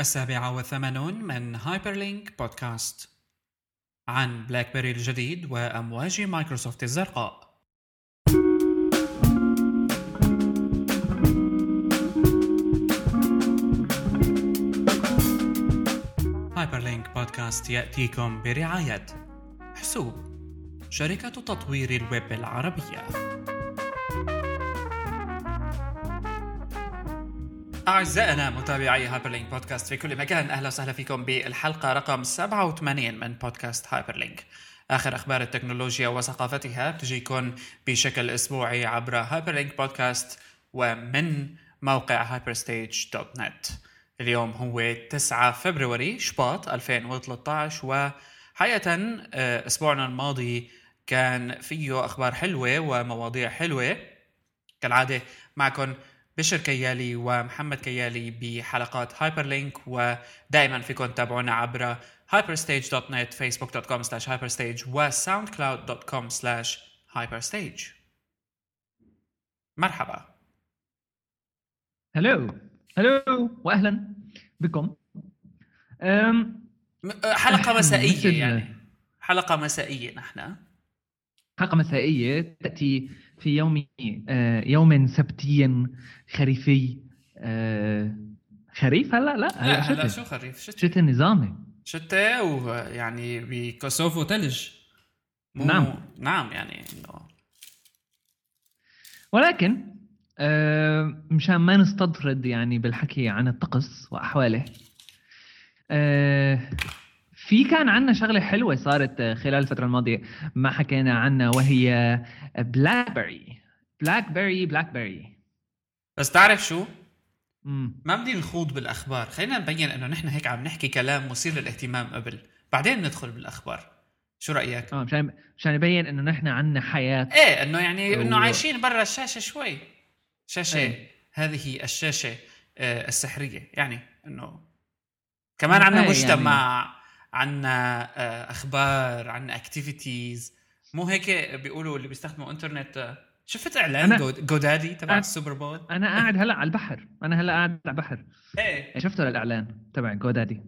السابعة والثمانون من هايبرلينك بودكاست عن بلاك بيري الجديد وأمواج مايكروسوفت الزرقاء. هايبرلينك بودكاست يأتيكم برعاية حسوب شركة تطوير الويب العربية. أعزائنا متابعي Hyperlink بودكاست في كل مكان أهلا وسهلا فيكم بالحلقة رقم 87 من بودكاست Hyperlink آخر أخبار التكنولوجيا وثقافتها تجيكم بشكل أسبوعي عبر Hyperlink بودكاست ومن موقع hyperstage.net اليوم هو 9 فبراير شباط 2013 وحقيقة آه، أسبوعنا الماضي كان فيه أخبار حلوة ومواضيع حلوة. كالعادة معكم بشر كيالي ومحمد كيالي بحلقات Hyperlink ودائما فيكم تتابعونا عبر hyperstage.net facebook.com slash hyperstage وsoundcloud.com slash hyperstage. مرحبا. هلو هلو واهلا بكم. أم م- حلقة مثل- مسائية يعني. حلقة مسائية نحن. حلقة مسائية تأتي في يوم آه، يوم سبتي خريفي آه، خريف؟ هلا لا لا هلا شو خريف؟ شتاء. شتاء نظامي. شتاء ويعني بكوسوفو ثلج نعم. نعم يعني إنه ولكن آه، مشان ما نستطرد يعني بالحكي عن الطقس وأحواله آه، في كان عنا شغلة حلوة صارت خلال الفترة الماضية. ما حكينا عنها وهي BlackBerry BlackBerry BlackBerry بس تعرف شو؟ مم. ما بدي نخوض بالأخبار. خلينا نبين إنه نحن هيك عم نحكي كلام مثير للاهتمام قبل. بعدين ندخل بالأخبار. شو رأيك؟ آه مشان مشان يبين إنه نحن عنا حياة. إيه إنه يعني إنه عايشين برا الشاشة شوي. شاشة. إيه. هذه الشاشة آه، السحرية. يعني إنه كمان عنا إيه، مجتمع عنا آه، أخبار عنا activities مو هيك بيقولوا اللي بيستخدموا انترنت آه، شفت إعلان GoDaddy تبع أنا- ال Super Bowl؟ أنا قاعد هلا على البحر. أنا هلا قاعد على البحر. إيه. شفته الإعلان تبع GoDaddy؟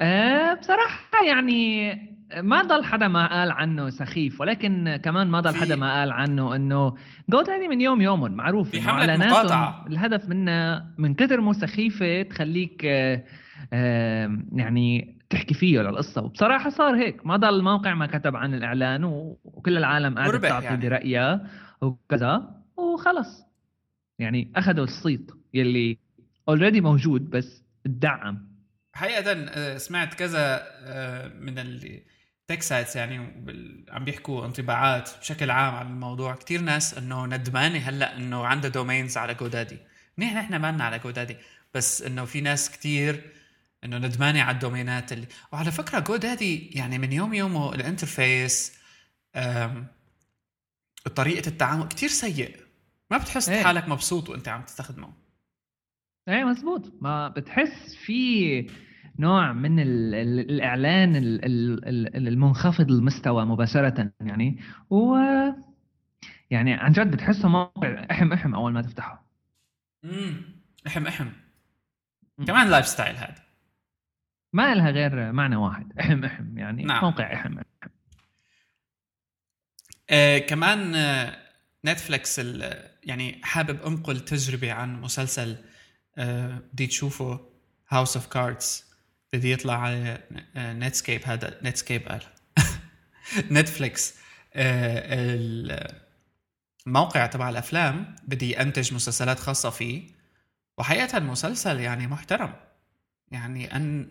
أه بصراحة يعني ما ضل حدا ما قال عنه سخيف ولكن كمان ما ضل حدا ما قال عنه إنه GoDaddy من يوم يوم معروف في حملة مقاطعة. الهدف منها من كثر مو سخيفة تخليك أه يعني تحكي فيه للقصه وبصراحة صار هيك. ما ضل موقع ما كتب عن الإعلان وكل العالم قاعدة وربح تعطي يعني. برأيها وكذا. وخلص. يعني أخذوا الصيت يلي already موجود بس ادعم حقيقة آه، سمعت كذا آه، من التك سايتس يعني عم بيحكوا انطباعات بشكل عام عن الموضوع. كتير ناس إنه ندمانة هلأ إنه عندها domains على GoDaddy منيح نحن ما على GoDaddy بس إنه في ناس كتير إنه ندمانة على الدومينات اللي وعلى فكرة GoDaddy يعني من يوم يومه ال interface آم، طريقة التعامل كتير سيء. ما بتحس إيه. حالك مبسوط وأنت عم تستخدمه. إيه مزبوط. ما بتحس في نوع من ال ال الإعلان ال ال ال المنخفض المستوى مباشرة يعني. و يعني عن جد بتحسه موقع أحم أحم أول ما تفتحه. امم أحم أحم. كمان lifestyle هذا. ما لها غير معنى واحد. احم احم يعني نعم. موقع احم آه كمان آه Netflix ال- يعني حابب أنقل تجربة عن مسلسل آه بدي تشوفه House of Cards بدي يطلع على آه Netscape هذا Netscape قال Netflix آه ال- الموقع تبع الأفلام. بدي أنتج مسلسلات خاصة فيه. وحقيقة المسلسل يعني محترم. يعني أن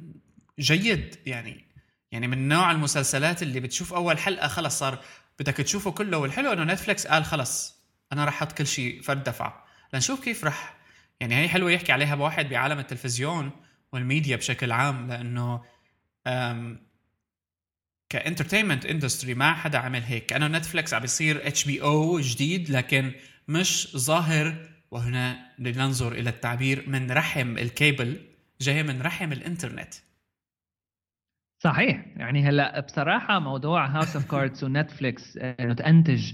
جيد. يعني يعني من نوع المسلسلات اللي بتشوف أول حلقة خلص صار بدك تشوفه كله والحلو إنه Netflix قال خلص أنا رح أحط كل شيء فرد دفعه لنشوف كيف رح يعني هي حلوة يحكي عليها بواحد بعالم التلفزيون والميديا بشكل عام لأنه ك entertainment industry ما حدا عمل هيك. كأنه Netflix عم بيصير HBO جديد لكن مش ظاهر. وهنا لننظر إلى التعبير من رحم الكيبل جاي من رحم الإنترنت. صحيح. يعني هلا بصراحة موضوع House of Cards و Netflix آه، انه تنتج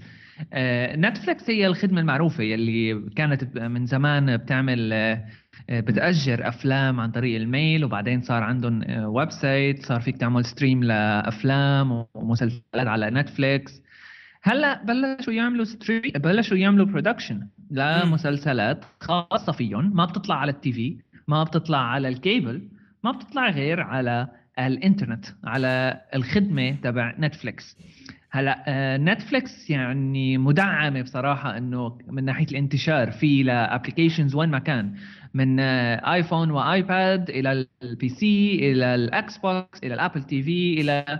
آه، Netflix هي الخدمة المعروفة يلي كانت من زمان بتعمل آه، بتأجر أفلام عن طريق ال mail وبعدين صار عندهم website صار فيك تعمل stream لأفلام ومسلسلات على Netflix هلا بلشوا يعملوا stream بلشوا يعملوا production لمسلسلات خاصة فيهم. ما بتطلع على ال TV ما بتطلع على الكيبل ما بتطلع غير على الإنترنت على الخدمة تبع Netflix. هلا Netflix يعني مدعمة بصراحة إنه من ناحية الانتشار في ال applications وين ما كان من iPhone و iPad إلى ال PC إلى ال Xbox إلى ال Apple TV إلى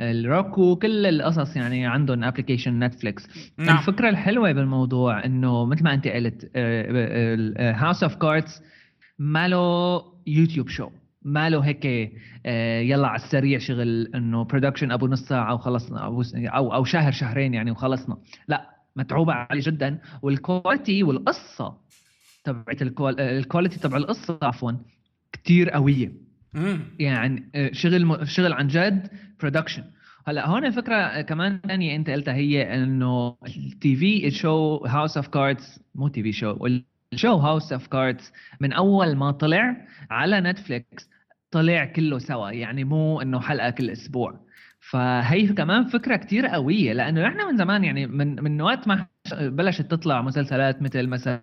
ال Roku كل القصص يعني عندهم application Netflix. نعم. الفكرة الحلوة بالموضوع إنه مثل ما أنت قلت House of Cards ما له YouTube show ما له هيك آه، يلا على السريع شغل إنه production أبو نص ساعة وخلصنا أو أو, أو شهر شهرين يعني وخلصنا. لا متعوبه عالي جدا. وال quality والقصة تبعت ال quality تبع القصة عفوا كثير قوية. يعني آه، شغل شغل عن جد production هلأ هون فكره كمان ثانية أنت قلتها هي إنه ال TV show House of Cards مو TV show ال show House of Cards من أول ما طلع على Netflix طلع كله سوا يعني مو إنه حلقة كل أسبوع. فهي كمان فكرة كتير قوية لأنه إحنا من زمان يعني من من وقت ما بلشت تطلع مسلسلات مثل مثلا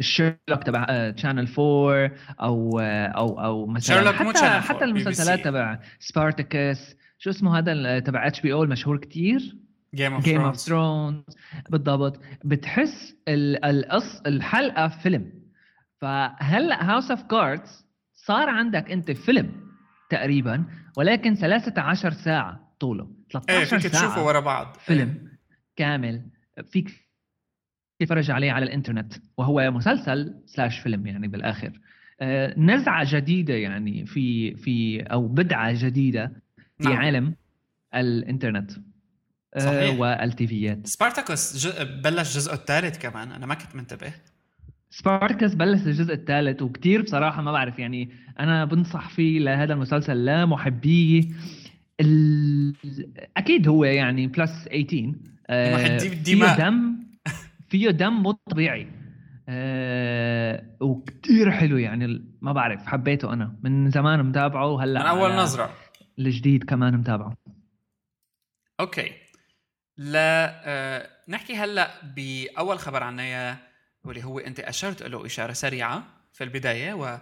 شيرلوك تبع Channel 4 أو أو أو مثلا حتى حتى المسلسلات تبع Spartacus شو اسمه هذا تبع HBO المشهور كتير؟ Game of Game of Thrones بالضبط. بتحس القص الحلقة فيلم. فهلا House of Cards صار عندك أنت فيلم تقريبا ولكن 13 ساعة طوله. 13 إيه فيك ساعة تشوفه ورا بعض. فيلم إيه. كامل. فيك تتفرج عليه على الإنترنت. وهو مسلسل slash فيلم يعني بالآخر. آه نزعة جديدة يعني في في أو بدعة جديدة في نعم. عالم الإنترنت. صحيح. والتيفيات. Spartacus بلش جزءه الثالث كمان. أنا ما كنت منتبه. Spartacus بلش الجزء الثالث وكتير بصراحة ما بعرف يعني أنا بنصح فيه لهذا المسلسل لمحبيه ال... أكيد هو يعني plus 18 آه فيه دم فيه دم مو طبيعي. آه وكتير حلو يعني ما بعرف حبيته أنا. من زمان متابعه وهلأ من أول نظرة. الجديد كمان متابعه. okay. لا آه هلا بأول خبر عنا واللي هو أنت أشرت له إشارة سريعة في البداية و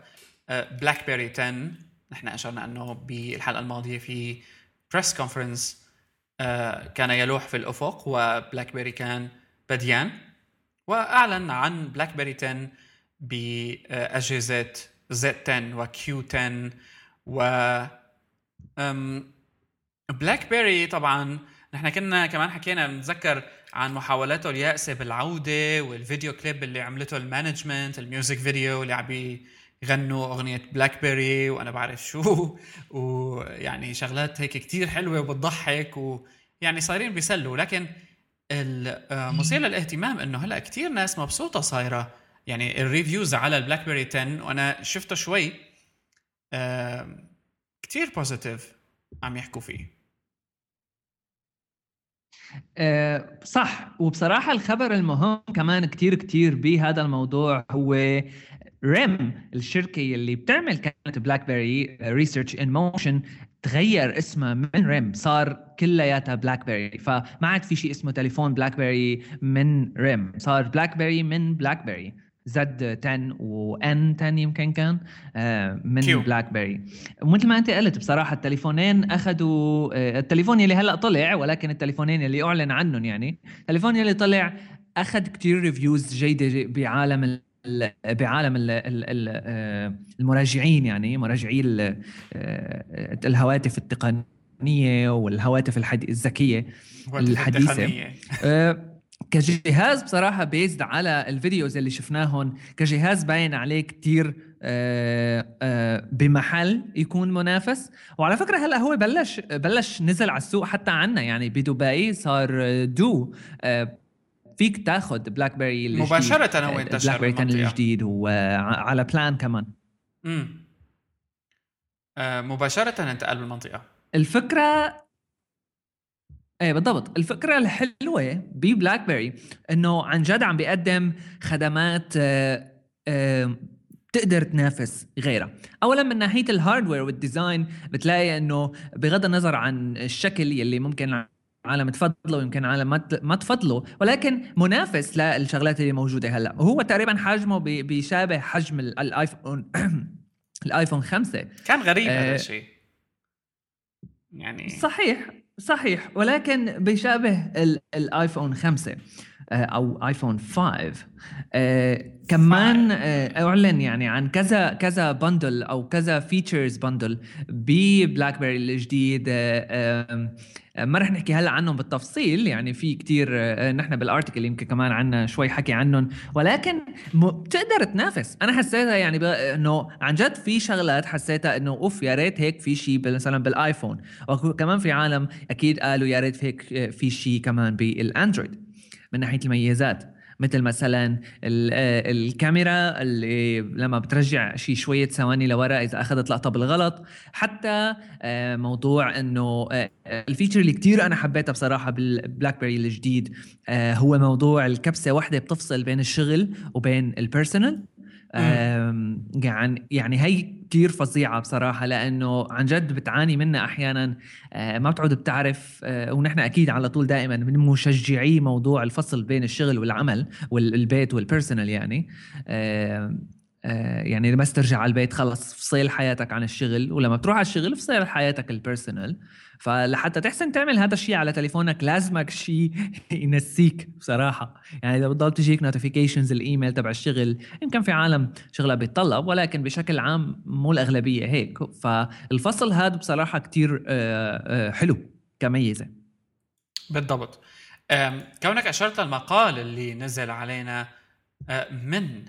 BlackBerry 10 نحن أشرنا أنه بالحلقة الماضية في press conference كان يلوح في الأفق و BlackBerry كان بديان. وأعلن عن BlackBerry 10 باجهزه Z 10 و Q 10 و BlackBerry طبعا نحن كنا كمان حكينا بنتذكر عن محاولاته اليائسه بالعودة والفيديو كليب اللي عملته ال management ال music video اللي عم يغنوا أغنية BlackBerry وأنا بعرف شو. ويعني شغلات هيك كتير حلوة وبتضحك ويعني صايرين بيسلوا. لكن المثير للاهتمام إنه هلأ كتير ناس مبسوطة صايرة. يعني ال reviews على ال BlackBerry 10 وأنا شفته شوي كتير positive عم يحكوا فيه. صح. وبصراحة الخبر المهم كمان كتير كتير بهذا الموضوع هو RIM الشركة اللي بتعمل كانت BlackBerry Research In Motion تغير اسمها من RIM صار كلياتها BlackBerry فما عاد في شيء اسمه تليفون BlackBerry من RIM صار BlackBerry من BlackBerry Z 10 و N 10 يمكن كان آه، من Q. BlackBerry ومثل ما أنت قلت بصراحة التليفونين أخذوا آه، التليفون اللي هلأ طلع ولكن التليفونين اللي أعلن عنهم يعني. التليفون اللي طلع أخذ كتير reviews جيدة بعالم بعالم آه، المراجعين يعني مراجعي الهواتف التقنية والهواتف الذكية الحديثة. كجهاز بصراحة based على ال videos اللي شفناهم كجهاز باين عليه كتير آه، آه، بمحل يكون منافس. وعلى فكرة هلأ هو بلش بلش نزل على السوق حتى عنا. يعني بدبي صار du آه، فيك تاخذ BlackBerry الجديد. مباشرة هو انتشر BlackBerry الجديد وعلى plan كمان. امم مباشرة انتقل بالمنطقة. الفكرة إيه بالضبط. الفكرة الحلوة ب BlackBerry إنه عن جد عم بيقدم خدمات آه، آه، تقدر تنافس غيرها. اولا من ناحية ال hardware وال design بتلاقي إنه بغض النظر عن الشكل يلي ممكن عالم تفضله ويمكن عالم ما تفضله ولكن منافس للشغلات اللي موجودة هلأ. وهو تقريبا حجمه بيشابه حجم ال iPhone ال iPhone 5 كان غريب هذا آه، الشيء. يعني صحيح. صحيح ولكن بيشابه ال iPhone 5 آه، أو iPhone 5 آه كمان آه أعلن يعني عن كذا كذا bundle أو كذا features bundle ب BlackBerry الجديد آه آه ما رح نحكي هلا عنهم بالتفصيل يعني في كتير آه نحن بال article يمكن كمان عنا شوي حكي عنهم ولكن بتقدر تنافس. أنا حسيتها يعني إنه عن جد في شغلات حسيتها إنه أوف يا ريت هيك في شيء مثلا بال iPhone. وكمان في عالم أكيد قالوا يا ريت هيك آه، في شيء كمان بال Android. من ناحية الميزات. مثل مثلا آه، الكاميرا اللي لما بترجع شي شوية ثواني لورا إذا أخذت لقطة بالغلط. حتى آه، موضوع إنه آه، ال feature اللي كتير أنا حبيتها بصراحة بال BlackBerry الجديد هو موضوع الكبسة واحدة بتفصل بين الشغل وبين ال personal يعني يعني هي كثير فظيعة بصراحة لأنه عن جد بتعاني منها أحيانا. آه، ما بتعود بتعرف آه، ونحن أكيد على طول دائما من مشجعي موضوع الفصل بين الشغل والعمل والبيت وال personal يعني. آه، يعني بس ترجع على البيت خلص فصيل حياتك عن الشغل ولما بتروح على الشغل فصيل حياتك ال personal فلحتى تحسن تعمل هذا الشيء على تليفونك لازمك شيء ينسيك بصراحة. يعني إذا بتضل تجيك notifications الإيميل تبع الشغل يمكن في عالم شغلها بيتطلب ولكن بشكل عام مو الأغلبية هيك. فالفصل هذا بصراحة كتير آه، آه، حلو كميزة. بالضبط. كونك أشرت المقال اللي نزل علينا من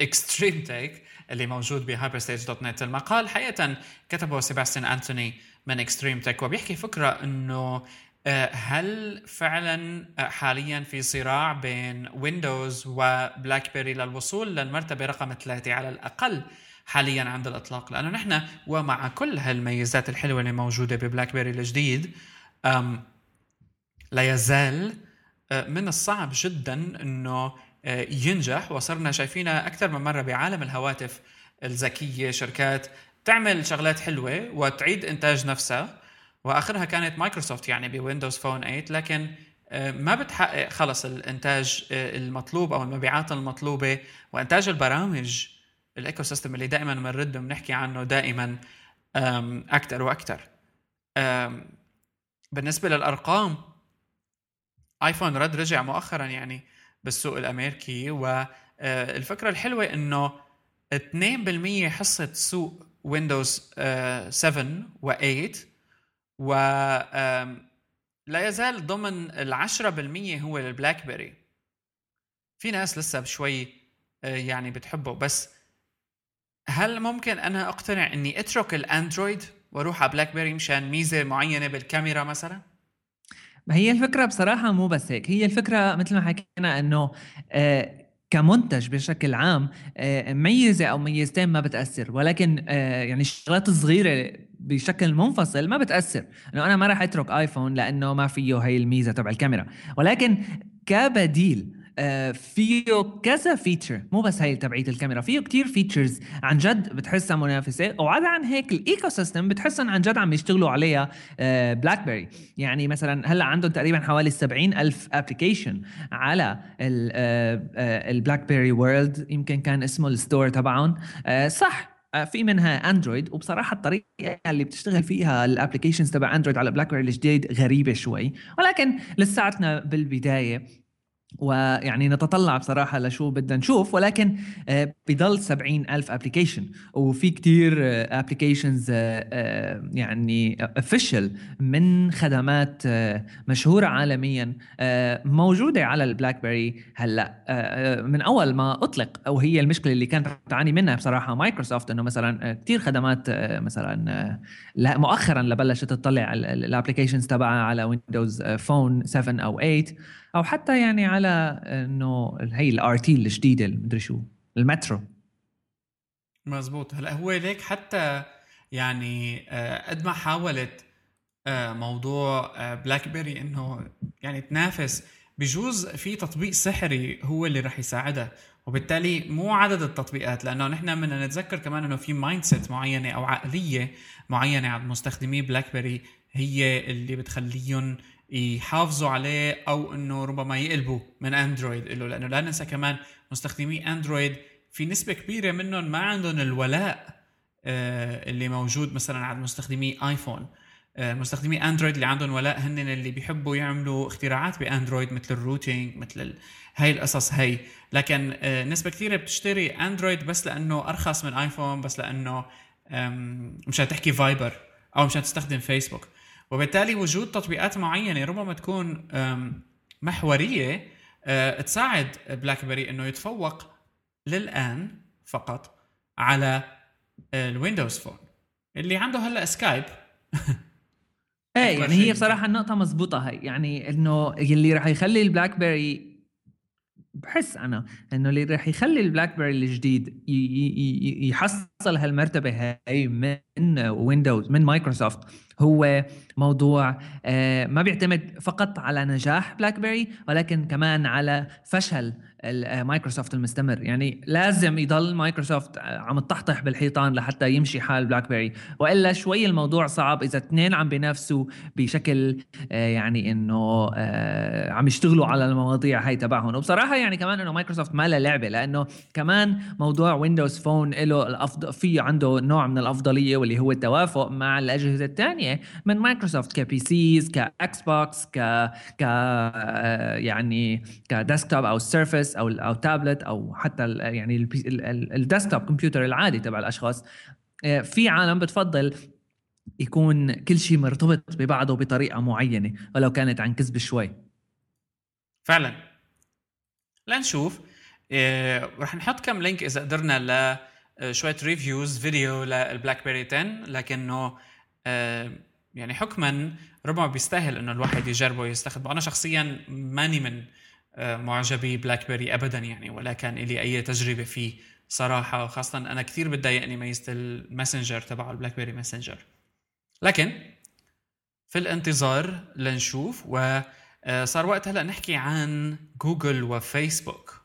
ExtremeTech اللي موجود ب hyperstage dot net المقال. حقيقه كتبه سيباستيان أنتوني من ExtremeTech وبيحكي فكرة إنه آه، هل فعلا آه، حاليا في صراع بين ويندوز وبلاك بيري للوصول للمرتبة رقم ثلاثة على الأقل حاليا عند الإطلاق؟ لأنه نحن ومع كل هالميزات الحلوة اللي موجودة ببلاك بيري الجديد لا يزال آه، من الصعب جدا إنه ينجح. وصرنا شايفينها أكثر من مرة بعالم الهواتف الذكية شركات تعمل شغلات حلوة وتعيد إنتاج نفسها. وآخرها كانت مايكروسوفت يعني بويندوز فون 8 لكن آه، ما بتحقق خلص الإنتاج آه، المطلوب أو المبيعات المطلوبة وإنتاج البرامج ال ecosystem اللي دائما بنرد بنحكي عنه دائما أكثر وأكثر. بالنسبة للأرقام آيفون رد رجع مؤخرا يعني بالسوق الأمريكي والفكرة الحلوة إنه 2% حصة سوق ويندوز 7 و8 و لا يزال ضمن ال 10% هو البلاك بيري في ناس لسه بشوي آه، يعني بتحبه بس هل ممكن أنا أقتنع إني أترك الأندرويد وأروح على بلاك بيري مشان ميزة معينة بالكاميرا مثلا؟ ما هي الفكرة بصراحة مو بس هيك هي الفكرة مثل ما حكينا إنه آه كمنتج بشكل عام آه، ميزة أو ميزتين ما بتأثر ولكن آه، يعني الشغلات الصغيرة بشكل منفصل ما بتأثر. إنه أنا ما راح أترك ايفون لأنه ما فيه هي الميزة تبع الكاميرا. ولكن كبديل فيه كذا feature مو بس هي تبعية الكاميرا فيه كتير features عن جد بتحسها منافسة. وعدا عن هيك ال ecosystem بتحسهم عن جد عم يشتغلوا عليها بلاك آه، بيري يعني مثلا هلأ عندهم تقريبا حوالي 70 ألف application على ال BlackBerry World يمكن كان اسمه ال store تبعهم. آه، صح في منها اندرويد وبصراحة الطريقة اللي بتشتغل فيها ال applications تبع اندرويد على بلاك بيري الجديد غريبة شوي. ولكن لساتنا بالبداية ويعني نتطلع بصراحة لشو بدنا نشوف ولكن آه، بضل سبعين ألف application وفي كتير applications آه، آه، يعني official من خدمات مشهورة عالميا موجودة على البلاك بيري هلا من أول ما أطلق أو هي المشكلة اللي كانت تعاني منها بصراحة مايكروسوفت إنه مثلا كتير خدمات مثلا لا مؤخرا لبلشت تطلع ال applications تبعها على ويندوز فون 7 أو 8 أو حتى يعني على إنه هي ال RT الجديدة المدري شو المترو. مزبوط. هلا هو ليك حتى يعني آه، قد ما حاولت آه، موضوع بلاك بيري إنه يعني تنافس بجوز في تطبيق سحري هو اللي رح يساعدها. وبالتالي مو عدد التطبيقات لأنه نحن بدنا نتذكر كمان إنه في mindset معينة أو عقلية معينة عند مستخدمي بلاك بيري هي اللي بتخليهم يحافظوا عليه أو إنه ربما يقلبوا من أندرويد له لأنه لا ننسى كمان مستخدمي أندرويد في نسبة كبيرة منهم ما عندهم الولاء آه، اللي موجود مثلا عند مستخدمي آيفون. آه، مستخدمي أندرويد اللي عندهم ولاء هن اللي بيحبوا يعملوا اختراعات بأندرويد مثل ال rooting مثل هاي القصص هي لكن آه، نسبة كثيرة بتشتري أندرويد بس لأنه أرخص من آيفون بس لأنه مشان تحكي فايبر أو مشان تستخدم فيسبوك. وبالتالي وجود تطبيقات معينة ربما تكون محورية آه، تساعد بلاك بيري إنه يتفوق للآن فقط على الويندوز فون. اللي عنده هلا سكايب. إيه يعني هي بصراحه النقطة مزبوطة هي يعني إنه اللي راح يخلي البلاك بيري بحس أنا إنه اللي راح يخلي البلاك بيري الجديد يحصل هالمرتبة هي من ويندوز من مايكروسوفت هو موضوع آه، ما بيعتمد فقط على نجاح بلاك بيري ولكن كمان على فشل مايكروسوفت المستمر. يعني لازم يضل مايكروسوفت عم تطحطح بالحيطان لحتى يمشي حال بلاك بيري وإلا شوي الموضوع صعب إذا اثنين عم بينافسوا بشكل آه، يعني إنه آه، عم يشتغلوا على المواضيع هاي تبعهم. وبصراحة يعني كمان إنه مايكروسوفت ما لها لعبة لأنه كمان موضوع ويندوز فون له الافضل في عنده نوع من الأفضلية واللي هو التوافق مع الأجهزة الثانية من مايكروسوفت ك PCs ك Xbox ك ك آه، يعني ك desktop أو أو أو تابلت أو حتى يعني ال desktop computer العادي تبع الأشخاص. آه، في عالم بتفضل يكون كل شيء مرتبط ببعضه بطريقة معينة ولو كانت عن كثب شوي. فعلا. لنشوف. إيه رح نحط كم link إذا قدرنا ل آه، شوية reviews video للبلاك بيري 10 لكنه آه، يعني حكما ربما بيستاهل إنه الواحد يجربه يستخدمه أنا شخصيا ماني من معجبي بلاك بيري ابدا يعني ولا كان لي أي تجربة فيه صراحة. وخاصة أنا كثير بتضايقني ميزه ال messenger تبعه البلاك بيري messenger. لكن في الانتظار لنشوف وصار وقت هلأ نحكي عن جوجل وفيسبوك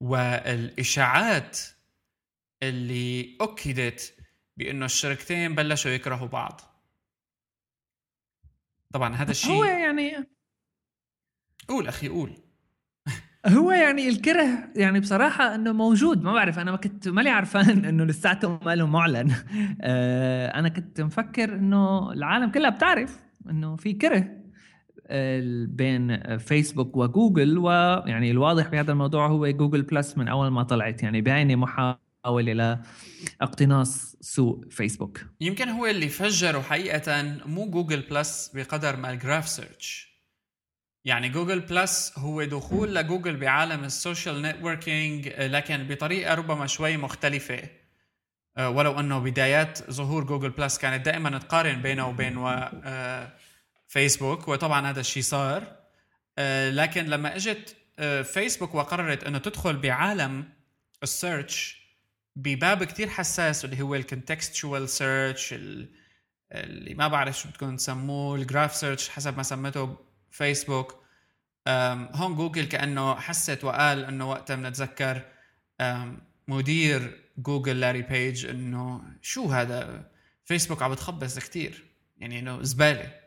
والإشاعات اللي أكدت بأنه الشركتين بلشوا يكرهوا بعض. طبعا هذا الشيء هو يعني قول أخي قول. هو يعني الكره يعني بصراحة إنه موجود ما بعرف أنا ما كنت مالي عرفان إنه لساته ما له معلن. آه، أنا كنت مفكر إنه العالم كلها بتعرف إنه في كره بين فيسبوك وجوجل ويعني الواضح بهذا الموضوع هو جوجل بلس من أول ما طلعت يعني باينه محاولة لاقتناص سوق فيسبوك. يمكن هو اللي فجره حقيقة مو جوجل بلس بقدر ما ال graph search. يعني جوجل بلس هو دخول لجوجل بعالم ال social networking لكن بطريقة ربما شوي مختلفة. آه، ولو أنه بدايات ظهور جوجل بلس كانت دائما تقارن بينه وبين آه، فيسبوك وطبعا هذا الشيء صار. آه، لكن لما إجت فيسبوك وقررت أنه تدخل بعالم ال search بباب كتير حساس اللي هو ال contextual search اللي ما بعرف شو بدكم تسموه ال graph search حسب ما سمته فيسبوك هون جوجل كأنه حست وقال إنه وقتها بنتذكر مدير جوجل لاري بيج إنه شو هذا؟ فيسبوك عم بتخبص كثير يعني إنه زبالة.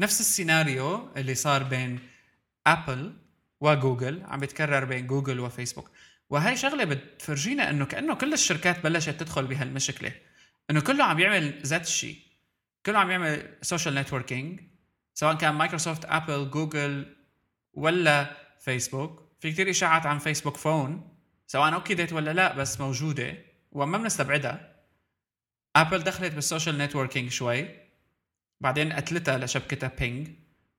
نفس السيناريو اللي صار بين ابل وجوجل عم بيتكرر بين جوجل وفيسبوك. وهي شغلة بتفرجينا إنه كأنه كل الشركات بلشت تدخل بهالمشكلة. إنه كله عم يعمل ذات الشيء كله عم يعمل social networking سواء كان مايكروسوفت ابل جوجل ولا فيسبوك في كثير إشاعات عن فيسبوك phone سواء اكدت ولا لا بس موجودة وما بنستبعدها. ابل دخلت بال social networking شوي بعدين قتلتها لشبكتها بينج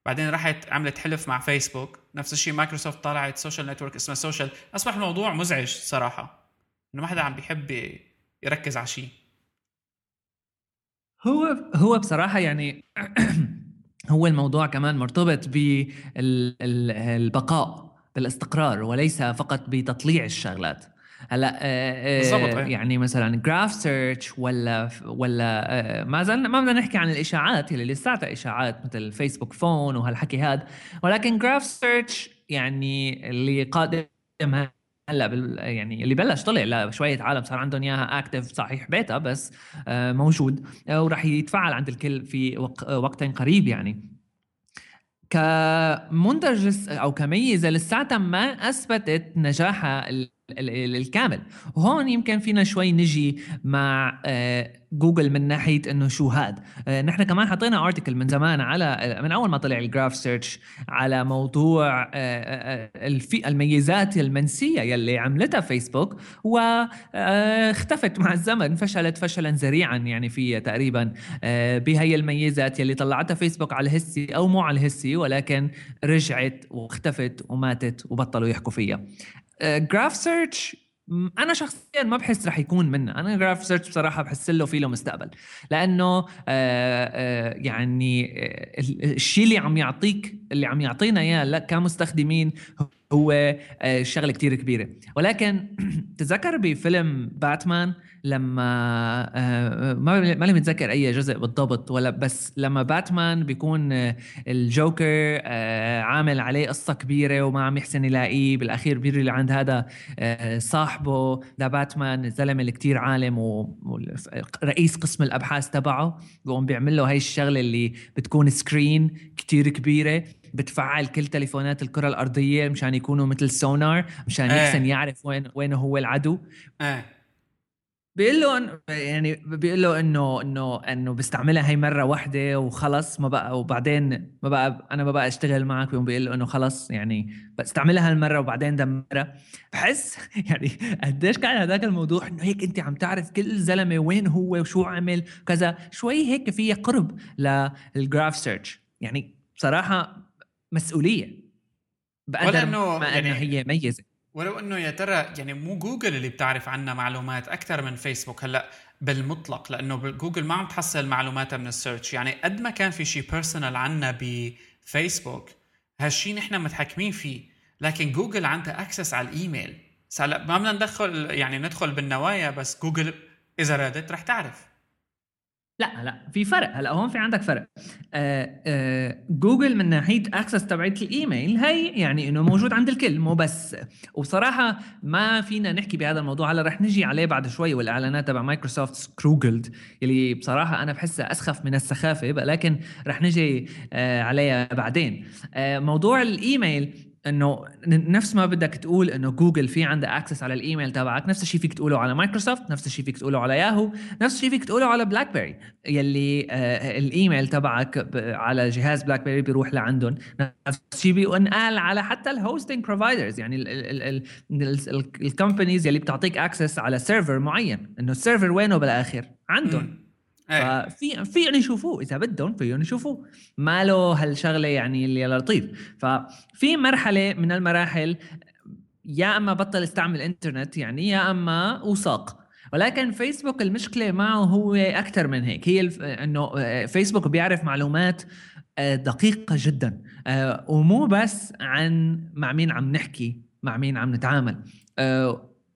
بعدين راحت عملت حلف مع فيسبوك نفس الشيء مايكروسوفت طلعت social network اسمها Social أصبح الموضوع مزعج صراحة إنه ما حدا عم بيحب يركز على شيء هو هو بصراحة يعني هو الموضوع كمان مرتبط بالبقاء بالاستقرار وليس فقط بتطليع الشغلات. هلأ آه يعني مثلا graph search ولا ولا آه ما زلنا ما بدنا نحكي عن الإشاعات اللي لساتها إشاعات مثل فيسبوك phone وهالحكي هذا ولكن graph search يعني اللي قادم هلأ يعني اللي بلش طلع لشويه عالم صار عندهم إياها active صحيح بيتا بس آه موجود آه وراح يتفعل عند الكل في وقت قريب يعني. كمنتج أو كميزة لساتها ما أثبتت نجاحها الكامل. وهون يمكن فينا شوي نجي مع آه، جوجل من ناحية إنه شو هاد. آه، نحن كمان حطينا article من زمان على من أول ما طلع ال graph search على موضوع آه، الميزات المنسية يلي عملتها فيسبوك واختفت مع الزمن فشلت فشلا ذريعا يعني فيها تقريبا بهي الميزات يلي طلعتها فيسبوك على الهسي أو مو على الهسي ولكن رجعت واختفت وماتت وبطلوا يحكوا فيها. graph search أنا شخصيا ما بحس رح يكون منه. أنا graph search بصراحة بحس له في له مستقبل. لأنه آه، آه، يعني آه، الشيء اللي عم يعطيك اللي عم يعطينا إياه كمستخدمين هو شغلة كتير كبيرة. ولكن تذكر بفيلم باتمان لما آه، ما ماني متذكر أي جزء بالضبط ولا بس لما باتمان بيكون آه، الجوكر آه، عامل عليه قصة كبيرة وما عم يحسن يلاقيه. بالأخير بيجي لعند هذا صاحبه ذا باتمان الزلمة اللي كتير عالم ورئيس قسم الأبحاث تبعه بيقوم بيعمل له هاي الشغلة اللي بتكون سكرين كتير كبيرة. بتفعل كل تليفونات الكرة الأرضية مشان يكونوا مثل سونار مشان يحسن يعرف وين وين هو العدو. بيقول له يعني بيقول له انه انه إنه بستعملها هي مرة واحدة وخلص ما بقى وبعدين ما بقى أنا ما بقى أشتغل معك بيقول له إنه خلص يعني بستعملها هالمرة وبعدين دمرها بحس يعني قديش كان هذاك الموضوع إنه هيك أنت عم تعرف كل زلمة وين هو وشو عمل كذا. شوي هيك في قرب لل graph search يعني بصراحه مسؤولية. بقدر ما يعني انه هي ميزة. ولو إنه يا ترى يعني مو جوجل اللي بتعرف عنا معلومات أكثر من فيسبوك هلأ بالمطلق لأنه جوجل ما عم تحصل معلوماتها من ال search. يعني قد ما كان في شيء personal عنا بفيسبوك هالشيء نحن متحكمين فيه. لكن جوجل عندها access على الإيميل. هلأ ما بدنا ندخل يعني ندخل بالنوايا بس جوجل إذا رادت رح تعرف. لا لا في فرق. هلا هون في عندك فرق. آه آه جوجل من ناحية access تبعت الإيميل هي يعني إنه موجود عند الكل مو بس. وبصراحه ما فينا نحكي بهذا الموضوع. هلا رح نجي عليه بعد شوي والإعلانات تبع مايكروسوفت Scroogled اللي بصراحة أنا بحسها أسخف من السخافة لكن رح نجي آه عليها بعدين. موضوع الإيميل إنه نفس ما بدك تقول إنه جوجل في عندها access على الإيميل تبعك نفس الشيء فيك تقوله على مايكروسوفت نفس الشيء فيك تقوله على ياهو نفس الشيء فيك تقوله على بلاك بيري يلي آه الإيميل تبعك على جهاز بلاك بيري بيروح لعندهم. نفس الشيء بينقال على حتى ال hosting providers يعني ال companies يلي بتعطيك access على server معين. إنه ال server وينه بالآخر؟ عندهم. ففي فيهم يشوفوه. إذا بدهم فيهم يشوفوه. ما له هالشغلة يعني اللي لطيف. ففي مرحلة من المراحل يا أما بطل استعمل إنترنت يعني يا أما وثاق ولكن فيسبوك المشكلة معه هو أكثر من هيك. هي إنه آه، فيسبوك بيعرف معلومات آه، دقيقة جدا. آه، ومو بس عن مع مين عم نحكي مع مين عم نتعامل.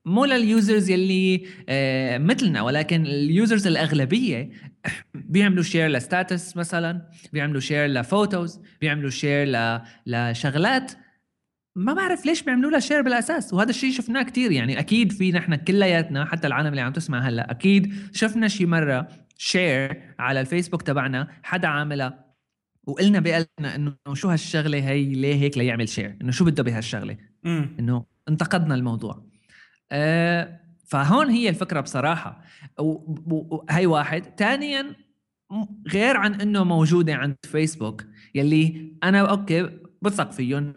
مو لل users يلي آه مثلنا ولكن ال users الأغلبية بيعملوا share ل status مثلا بيعملوا share ل photos بيعملوا share ل... لشغلات ما بعرف ليش بيعملوا لها share بالأساس. وهذا الشيء شفناه كثير يعني أكيد في نحن كلياتنا حتى العالم اللي عم تسمع هلأ أكيد شفنا شي مرة share على الفيسبوك تبعنا. حدا عاملها وقلنا بقلنا إنه شو هالشغلة هي؟ ليه هيك ليعمل share إنه شو بده بهالشغلة؟ إنه انتقدنا الموضوع. فهون هي الفكرة بصراحة. وهي واحد. ثانيا غير عن إنه موجودة عند فيسبوك يلي أنا أوكي بثق فيهم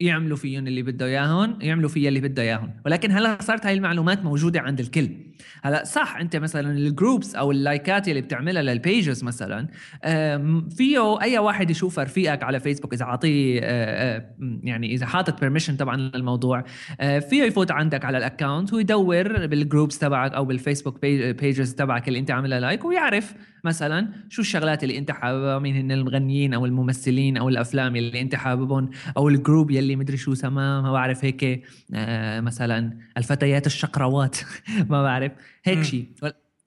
يعملوا فيهم اللي بده اياهم يعملوا فيها اللي بده اياهم ولكن هلأ صارت هاي المعلومات موجودة عند الكل. هلا صح انت مثلا ال groups أو ال like ات اللي بتعملها لل pages مثلا فيه أي واحد يشوف رفيقك على فيسبوك إذا عاطيه آه، آه، يعني إذا حاطط permission طبعا للموضوع آه، فيه يفوت عندك على ال account ويدور بال groups تبعك أو بال Facebook pages تبعك اللي أنت عاملها like ويعرف مثلا شو الشغلات اللي أنت حاببها مين هن المغنيين أو الممثلين أو الأفلام اللي أنت حاببهم أو ال group يلي مدري شو اسمه ما بعرف هيك مثلا الفتيات الشقروات ما بعرف. هيك مم. شيء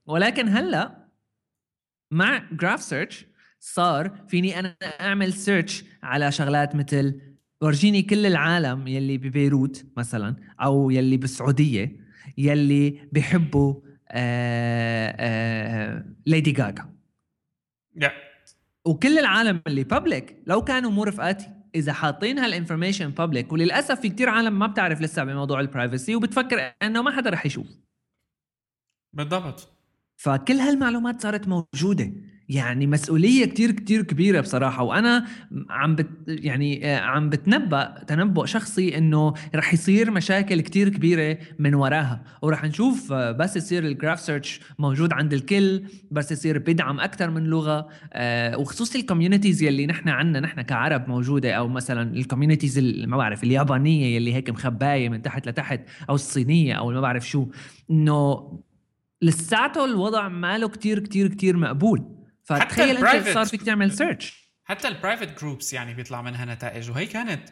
ولكن هلأ مع Graph Search صار فيني أنا أعمل search على شغلات مثل ورجيني كل العالم يلي ببيروت مثلا أو يلي بالسعوديه يلي بيحبوا آه، آه، ليدي جاجا يا وكل العالم اللي public لو كانوا مو رفقاتي إذا حاطين هال information public وللأسف في كتير عالم ما بتعرف لسه بموضوع ال privacy وبتفكر إنه ما حدا رح يشوف. بالضبط. فكل هالمعلومات صارت موجودة. يعني مسؤولية كتير كتير كبيرة بصراحة وأنا عم بت يعني آه، عم بتنبأ تنبؤ شخصي إنه رح يصير مشاكل كتير كبيرة من وراها. ورح نشوف آه، بس يصير ال Graph Search موجود عند الكل بس يصير بدعم أكثر من لغة آه، وخصوصي ال communities يلي نحن عنا نحن كعرب موجودة أو مثلا ال communities ال- ما بعرف اليابانية يلي هيك مخباية من تحت لتحت أو الصينية أو ما بعرف شو إنه لساته الوضع ماله كتير كتير كتير مقبول. فتخيل أنت صار فيك تعمل search حتى ال private groups يعني بيطلع منها نتائج. وهي كانت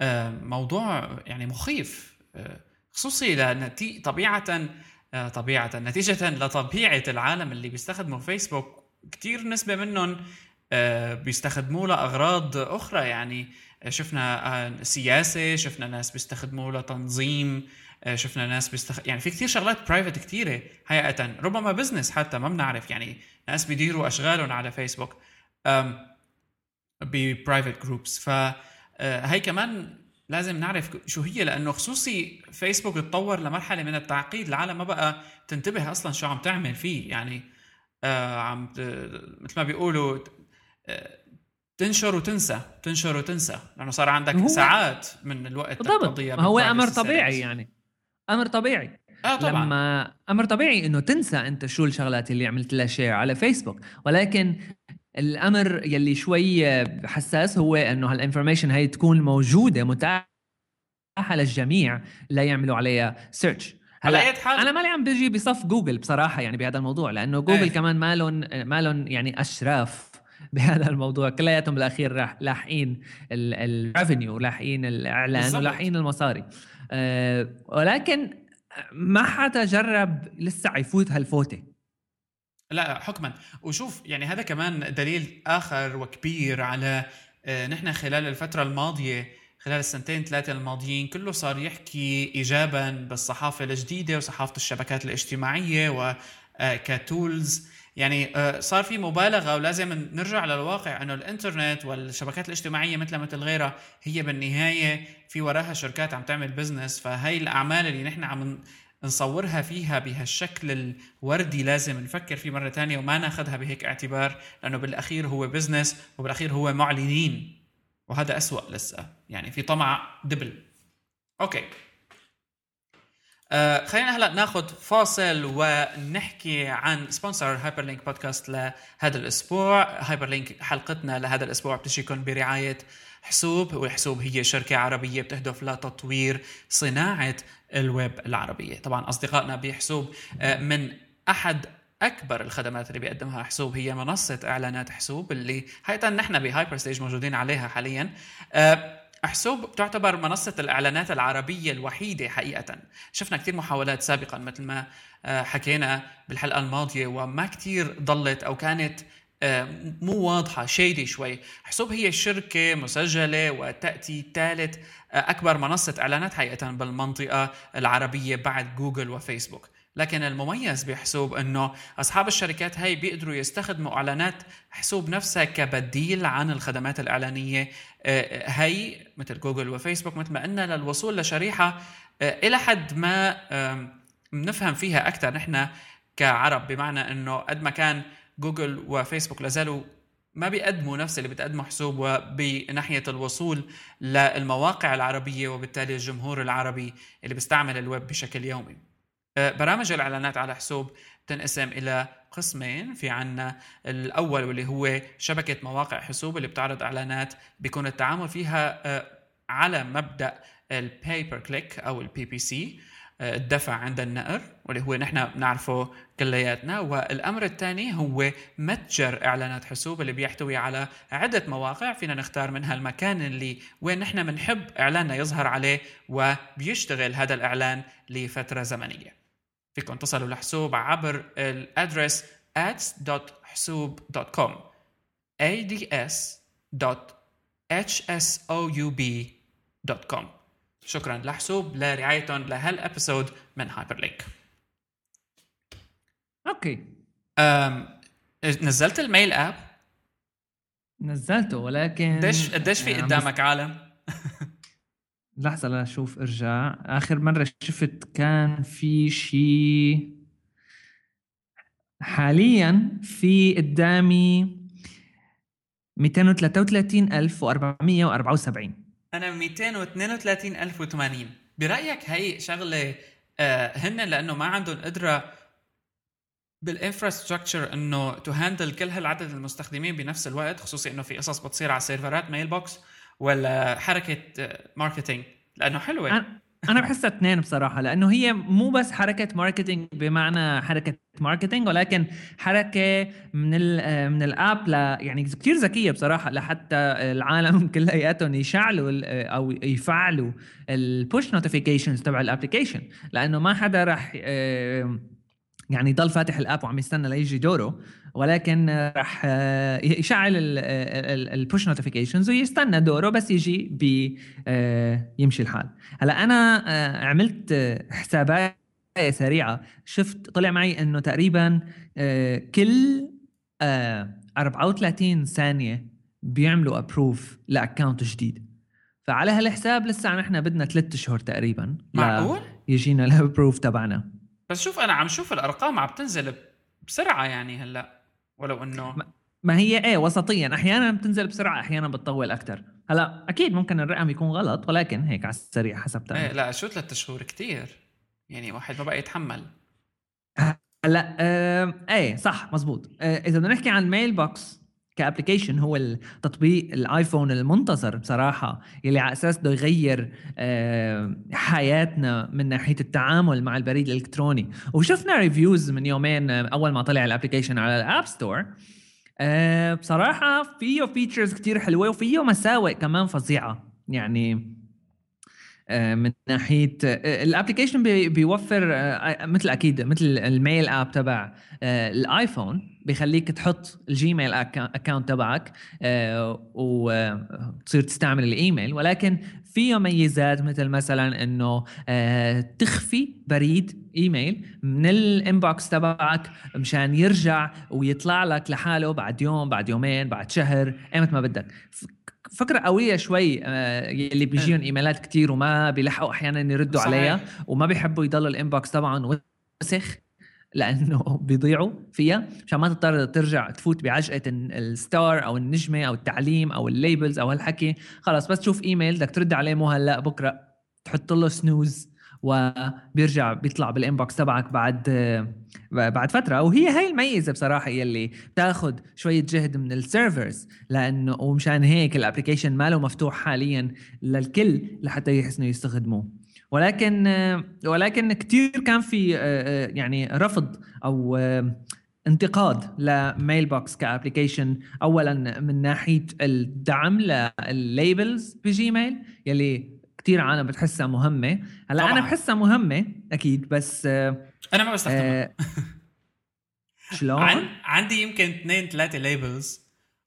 آه، موضوع يعني مخيف. آه، خصوصي لنتي طبيعة آه، طبيعة نتيجة لطبيعة العالم اللي بيستخدموا فيسبوك كتير نسبة منهم بيستخدموه لأغراض أخرى. يعني شفنا سياسة شفنا ناس بيستخدموه لتنظيم شفنا ناس بيستخ... يعني في كتير شغلات private كتيرة حقيقة ربما business حتى ما بنعرف. يعني ناس بيديروا أشغالهم على فيسبوك ب private groups فهي كمان لازم نعرف شو هي لأنه خصوصي فيسبوك تطور لمرحلة من التعقيد. العالم ما بقى تنتبه أصلا شو عم تعمل فيه. يعني آه عم. مثل ما بيقولوا آه تنشر وتنسى تنشر وتنسى. لأنه صار عندك ساعات من الوقت بالضبط. هو أمر. طبيعي يعني. أمر طبيعي. آه طبعا. لما أمر طبيعي إنه تنسى أنت شو الشغلات اللي عملت لها شير على فيسبوك ولكن الأمر يلي شوي حساس هو إنه هال information هي تكون موجودة متاحة للجميع لا يعملوا عليها search على حال- أنا مالي عم بيجي بصف جوجل بصراحة يعني بهذا الموضوع لأنه جوجل إيه. كمان مالهم مالهم يعني أشراف بهذا الموضوع. كلياتهم بالأخير راح لاحقين ال revenue لاحقين الإعلان. ولاحقين المصاري. ولكن ما حدا جرب لسه يفوت هالفوتة. لا حكما. وشوف يعني هذا كمان دليل آخر وكبير على آه، نحن خلال الفترة الماضية خلال السنتين ثلاثة الماضيين كله صار يحكي ايجابا بالصحافة الجديدة وصحافة الشبكات الاجتماعية وكتولز يعني آه، صار في مبالغة ولازم نرجع للواقع إنه الإنترنت والشبكات الاجتماعية مثل مثل غيرها هي بالنهاية في وراها شركات عم تعمل بزنس فهي الأعمال اللي نحن عم نصورها فيها بهالشكل الوردي لازم نفكر فيه مرة تانية وما ناخذها بهيك اعتبار لأنه بالأخير هو business وبالأخير هو معلنين. وهذا أسوأ لسه يعني في طمع double. okay. آه خلينا هلا ناخذ فاصل ونحكي عن sponsor هايبر لينك بودكاست لهذا الأسبوع. هايبر لينك حلقتنا لهذا الأسبوع بتجيكم برعاية حسوب والحسوب هي شركة عربية بتهدف لتطوير صناعة الويب العربية. طبعا أصدقائنا بحسوب آه، من أحد أكبر الخدمات اللي بيقدمها حسوب هي منصة إعلانات حسوب اللي حقيقه نحن بهايبر ستيج موجودين عليها حاليا. آه، حسوب تعتبر منصة الإعلانات العربية الوحيدة حقيقة. شفنا كثير محاولات سابقا مثل ما آه، حكينا بالحلقة الماضية وما كثير ضلت أو كانت آه، مو واضحة شي شوي. حسوب هي شركة مسجلة وتأتي ثالث آه، أكبر منصة إعلانات حقيقة بالمنطقة العربية بعد جوجل وفيسبوك. لكن المميز بحسوب إنه أصحاب الشركات هاي بيقدروا يستخدموا إعلانات حسوب نفسها كبديل عن الخدمات الإعلانية. آه، هي مثل جوجل وفيسبوك مثل ما قلنا للوصول لشريحة آه، إلى حد ما بنفهم فيها أكثر نحن كعرب. بمعنى إنه قد ما كان جوجل وفيسبوك لازالوا ما بيقدموا نفس اللي بتقدمه حسوب وبناحية الوصول للمواقع العربية وبالتالي الجمهور العربي اللي بيستعمل الويب بشكل يومي. آه، برامج الإعلانات على حسوب تنقسم إلى قسمين. في عنا الأول واللي هو شبكة مواقع حسوب اللي بتعرض إعلانات بيكون التعامل فيها آه، على مبدأ ال pay per click أو ال PPC الدفع عند النقر واللي هو نحن بنعرفه كلياتنا. والأمر الثاني هو متجر إعلانات حسوب اللي بيحتوي على عدة مواقع. فينا نختار منها المكان اللي وين نحن بنحب إعلاننا يظهر عليه وبيشتغل هذا الإعلان لفترة زمنية. فيكم تصلوا لحسوب عبر ال address ads.حسوب.com ads.hsoub.com شكرا لحسوب لرعايتهم لهال episode من هايبر لينك أوكي. أم نزلت الميل آب؟ نزلته ولكن قديش قديش في عم قدامك عالم؟ لحظة لا أشوف ارجع. آخر مرة شفت كان في شيء حاليا في قدامي 233474 أنا 232080 برأيك هي شغلة آه هن لأنه ما عندهم قدرة بال infrastructure إنه to handle كل هالعدد المستخدمين بنفس الوقت خصوصي إنه في قصص بتصير على سيرفرات Mailbox ولا حركة marketing لأنه حلوة. أنا أنا بحسها اثنين بصراحة لأنه هي مو بس حركة marketing بمعنى حركة marketing ولكن حركة من ال من ال app ل يعني كثير ذكية بصراحة لحتى العالم كلياتهم يشعلوا أو يفعلوا ال push notifications تبع ال application لأنه ما حدا راح يعني يضل فاتح ال app وعم يستنى ليجي دوره ولكن آه، راح آه، يشعل ال push notifications ويستنى دوره بس يجي بي آه، يمشي الحال. هلأ أنا آه، عملت آه، حسابات سريعة. شفت طلع معي إنه تقريبا آه، كل آه، 34 ثانية بيعملوا approve ل account جديد. فعلى هالحساب لسه نحن بدنا ثلاث أشهر تقريبا معقول؟ يجينا ال approve تبعنا. بس شوف أنا عم شوف الأرقام عم تنزل بسرعة يعني هلأ ولو إنه ما هي إيه وسطيا. أحيانا بتنزل بسرعة أحيانا بتطول أكثر هلأ أكيد ممكن الرقم يكون غلط ولكن هيك على السريع حسبتها إيه لا شو ثلاث شهور كتير؟ يعني واحد ما بقى يتحمل. هلأ آه إيه صح مزبوط. آه إذا بدنا نحكي عن Mailbox ك application هو التطبيق الآيفون المنتصر بصراحة يلي على أساس بده يغير آه حياتنا من ناحية التعامل مع البريد الإلكتروني. وشفنا reviews من يومين آه، أول ما طلع ال application على ال App Store آه بصراحة فيه features كتير حلوة وفيه مساوئ كمان فظيعة. يعني من ناحية آه، ال application بي- بيوفر آه، مثل أكيد مثل ال Mail app تبع آه، الآيفون بيخليك تحط ال Gmail account تبعك آه، وتصير تستعمل الإيميل. ولكن فيه ميزات مثل مثلا إنه آه، تخفي بريد إيميل من ال inbox تبعك مشان يرجع ويطلع لك لحاله بعد يوم بعد يومين بعد شهر أيمت ما بدك. فكرة قوية شوي آه، يلي بيجيهم إيميلات كتير وما بيلحقوا أحيانا يردوا صحيح. عليها وما بيحبوا يضل ال inbox تبعهم وسخ لأنه بيضيعوا فيها مشان ما تضطر ترجع تفوت بعجقه ال- ال star أو النجمة أو التعليم أو ال labels أو هالحكي خلص بس تشوف إيميل بدك ترد عليه مو هلأ بكرة تحط له snooze وبيرجع بيطلع بال inbox تبعك بعد بعد فترة. وهي هاي الميزة بصراحة يلي بتاخذ شوية جهد من ال servers لأنه ومشان هيك ال application ماله مفتوح حاليا للكل لحتى يحسنوا يستخدموه. ولكن ولكن كثير كان في آه، يعني رفض أو آه، انتقاد ل Mailbox ك application اولا من ناحية الدعم لل labels ب Gmail يلي كثير عالم بتحسها مهمة. هلأ أنا. بحسها مهمة أكيد بس آه، أنا ما بستخدمها. آه، شلون؟ عن... عندي يمكن اثنين ثلاثة labels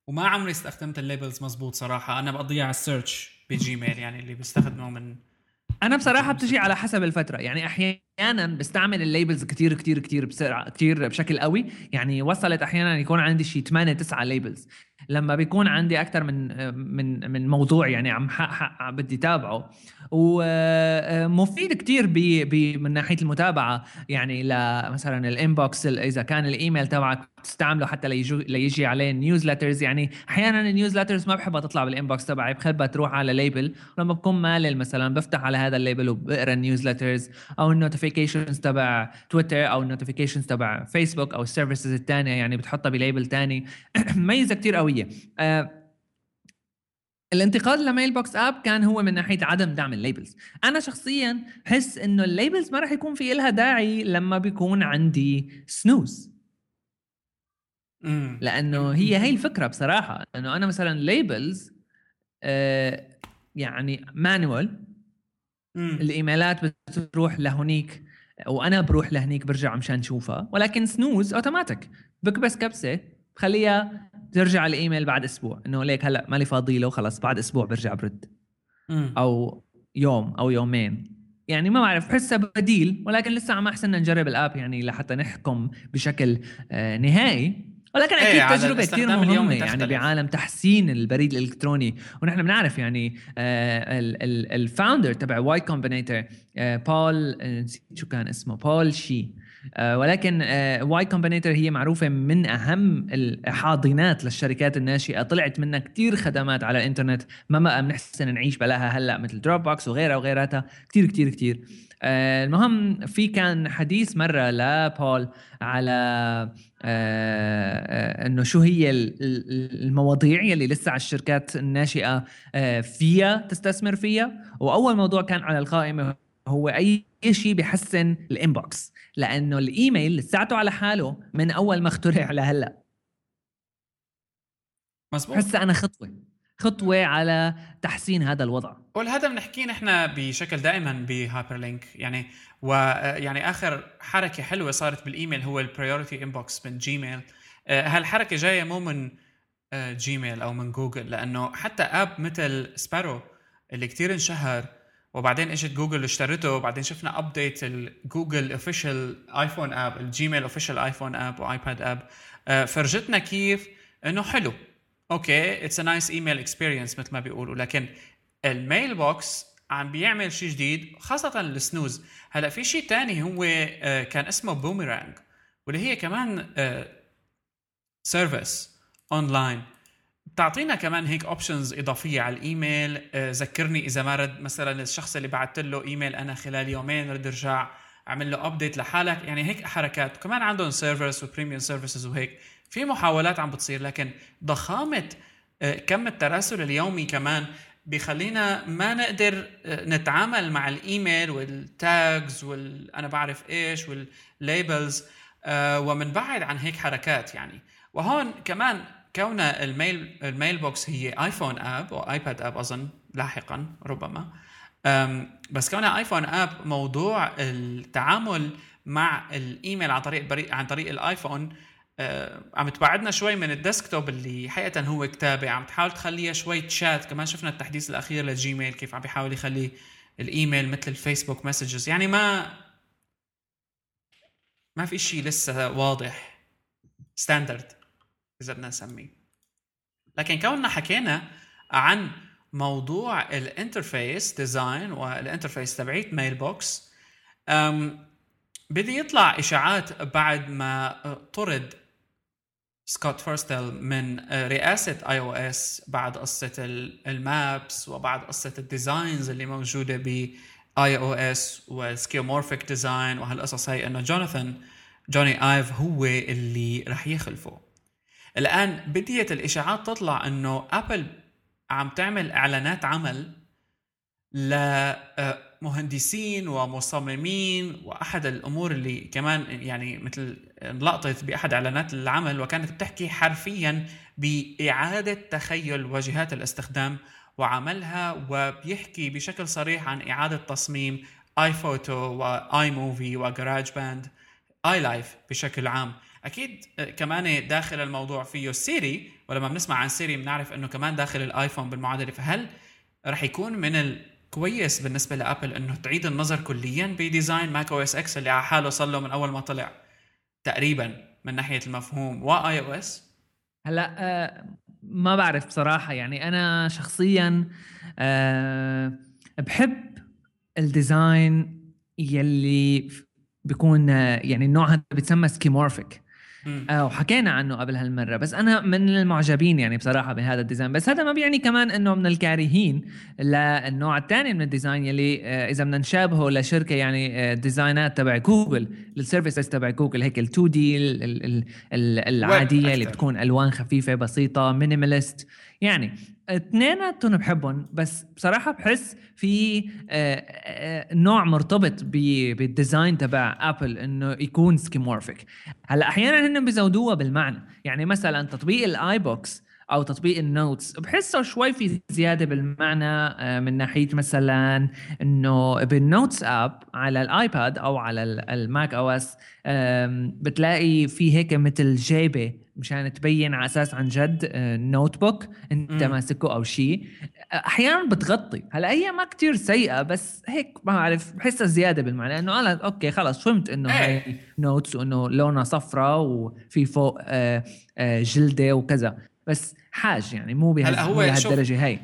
وما عمري استخدمت ال labels مزبوط صراحة. أنا بقضيها على ال search ب Gmail يعني اللي بيستخدمه من أنا بصراحة بتجي على حسب الفترة. يعني أحيانا بستعمل ال labels كتير كتير كتير بسرعة كتير بشكل قوي. يعني وصلت أحيانا يكون عندي شي 8 9 labels لما بيكون عندي أكثر من من من موضوع يعني عم حقق بدي تابعه. ومفيد كتير ب ب من ناحية المتابعة. يعني لمثلا ال inbox إذا كان الإيميل تبعك تستعمله حتى ليجو ليجي عليه newsletters يعني أحيانا ال newsletters ما بحبها تطلع بال inbox تبعي بحبها تروح على label لما بكون مالل مثلا بفتح على هذا ال label وبقرأ ال newsletters أو ال notification ال notifications تبع تويتر أو ال notifications تبع فيسبوك أو ال services الثانية يعني بتحطها ب label ثاني ميزة كثير قوية. آه الانتقاد ل Mailbox app كان هو من ناحية عدم دعم ال labels أنا شخصيا بحس إنه ال labels ما راح يكون في لها داعي لما بيكون عندي snooze لأنه هي هي الفكرة بصراحة. إنه أنا مثلا labels آه يعني مانوال الإيميلات بتروح لهونيك وأنا بروح لهنيك برجع مشان اشوفها ولكن سنوز اوتوماتيك بكبس كبسة بخليها ترجع الإيميل بعد أسبوع إنه ليك هلأ مالي فاضي له خلص بعد أسبوع برجع برد. أو يوم أو يومين. يعني ما بعرف بحسها بديل ولكن لسه عم أحسن نجرب الآب يعني لحتى نحكم بشكل آه نهائي. ولكن أكيد إيه تجربة كثير مهمة يعني بعالم تحسين البريد الإلكتروني. ونحن بنعرف يعني آه ال founder تبع Y Combinator بول نسيت شو كان اسمه بول شي ولكن آه Y Combinator هي معروفة من أهم الحاضنات للشركات الناشئة. طلعت منها كثير خدمات على الإنترنت. ما بقى بنحسن نعيش بلاها هلأ مثل Dropbox وغيرها. وغيراتها كثير كثير كثير آه المهم في كان حديث مرة لبول على آه آه إنه شو هي المواضيع يلي لسه على الشركات الناشئة آه فيها تستثمر فيها. وأول موضوع كان على القائمة هو أي شيء بيحسن ال inbox. لأنه الإيميل لساته على حاله من أول ما اخترع لهلأ. مزبوط هسه أنا خطوة خطوة على تحسين هذا الوضع. والهذا بنحكيه نحن بشكل دائما بهايبر لينك يعني ويعني آخر حركة حلوة صارت بالإيميل هو ال Priority Inbox من Gmail آه، هالحركة جاية مو من جيميل آه، أو من جوجل لأنه حتى app مثل Sparrow اللي كتير انشهر وبعدين اجت جوجل اشترته وبعدين شفنا update ال Google official iPhone app ال Gmail official iPhone app و iPad app فرجتنا كيف؟ إنه حلو. okay it's a nice email experience مثل ما بيقولوا لكن ال Mailbox عم بيعمل شيء جديد خاصة ال snooze. هلأ في شيء تاني هو آه، كان اسمه بوميرانج واللي هي كمان service آه، اونلاين بتعطينا كمان هيك options إضافية على الإيميل. آه، ذكرني إذا ما رد مثلا الشخص اللي بعثت له إيميل أنا خلال يومين رد أرجع أعمل له update لحالك. يعني هيك حركات. وكمان عندهم servers و premium services وهيك. في محاولات عم بتصير لكن ضخامة كم التراسل اليومي كمان بيخلينا ما نقدر آه، نتعامل مع الإيميل والتاجز وال tags وال أنا بعرف إيش وال labels آه، ومنبعد عن هيك حركات يعني. وهون كمان كون ال Mail ال Mailbox هي iPhone app أو iPad app أظن لاحقا ربما. بس كونها iPhone app موضوع التعامل مع الإيميل عن طريق عن طريق ال iPhone عم تبعدنا شوي من ال desktop اللي حقيقة هو كتابه عم تحاول تخليها شوي تشات كمان شفنا التحديث الأخير لل Gmail كيف عم بيحاول يخلي الإيميل مثل ال Facebook messages يعني ما ما في شيء لسه واضح. standard إذا بدنا نسميه لكن كوننا حكينا عن موضوع ال interface design وال interface تبعيت Mailbox بدي يطلع إشاعات بعد ما طرد Scott Forstall من رئاسة iOS بعد قصة ال Maps وبعد قصة ال designs اللي موجودة ب iOS وال skeuomorphic design وهالقصص هي إنه Jonathan Jony Ive هو اللي رح يخلفه. الآن بديت الإشاعات تطلع إنه Apple عم تعمل إعلانات عمل لمهندسين ومصممين وأحد الأمور اللي كمان يعني مثل انلقطت بأحد إعلانات العمل وكانت بتحكي حرفيا بإعادة تخيل واجهات الاستخدام وعملها وبيحكي بشكل صريح عن إعادة تصميم iPhoto و iMovie و GarageBand iLife بشكل عام. أكيد كمان داخل الموضوع فيه Siri ولما بنسمع عن Siri بنعرف إنه كمان داخل ال iPhone بالمعادلة. فهل رح يكون من كويس بالنسبة ل Apple إنه تعيد النظر كليا ب design Mac OS X اللي على حاله صار له من أول ما طلع؟ تقريبا من ناحية المفهوم. و iOS؟ هلأ آه ما بعرف بصراحة. يعني أنا شخصيا آه بحب ال design يلي بيكون يعني النوع هذا بيتسمى skeuomorphic. آه وحكينا عنه قبل هالمرة. بس أنا من المعجبين يعني بصراحة بهذا ال design. بس هذا ما بيعني كمان إنه من الكارهين للنوع الثاني من ال design يلي آه إذا بدنا نشابهه لشركة يعني آه ديزاينات تبع جوجل ال services تبع جوجل هيك ال 2D العادية اللي بتكون ألوان خفيفة بسيطة minimalist يعني اثنيناتهم بحبهم بس بصراحة بحس في آه، آه، نوع مرتبط بال design تبع Apple إنه يكون skeuomorphic. هلأ أحيانا هن بيزودوها بالمعنى. يعني مثلا تطبيق ال iBooks أو تطبيق ال Notes بحسه شوي في زيادة بالمعنى آه، من ناحية مثلا إنه بال Notes app على ال iPad أو على ال Mac OS بتلاقي في هيك مثل جيبة مشان تبين على أساس عن جد notebook أنت ماسكه أو شيء أحيانا بتغطي. هلأ هي ما كتير سيئة بس هيك ما بعرف بحسها زيادة بالمعنى إنه أنا okay خلص فهمت إنه هي notes وإنه لونها صفراء وفي فوق آه، آه، جلدة وكذا. بس حاج يعني مو بهالدرجة هي.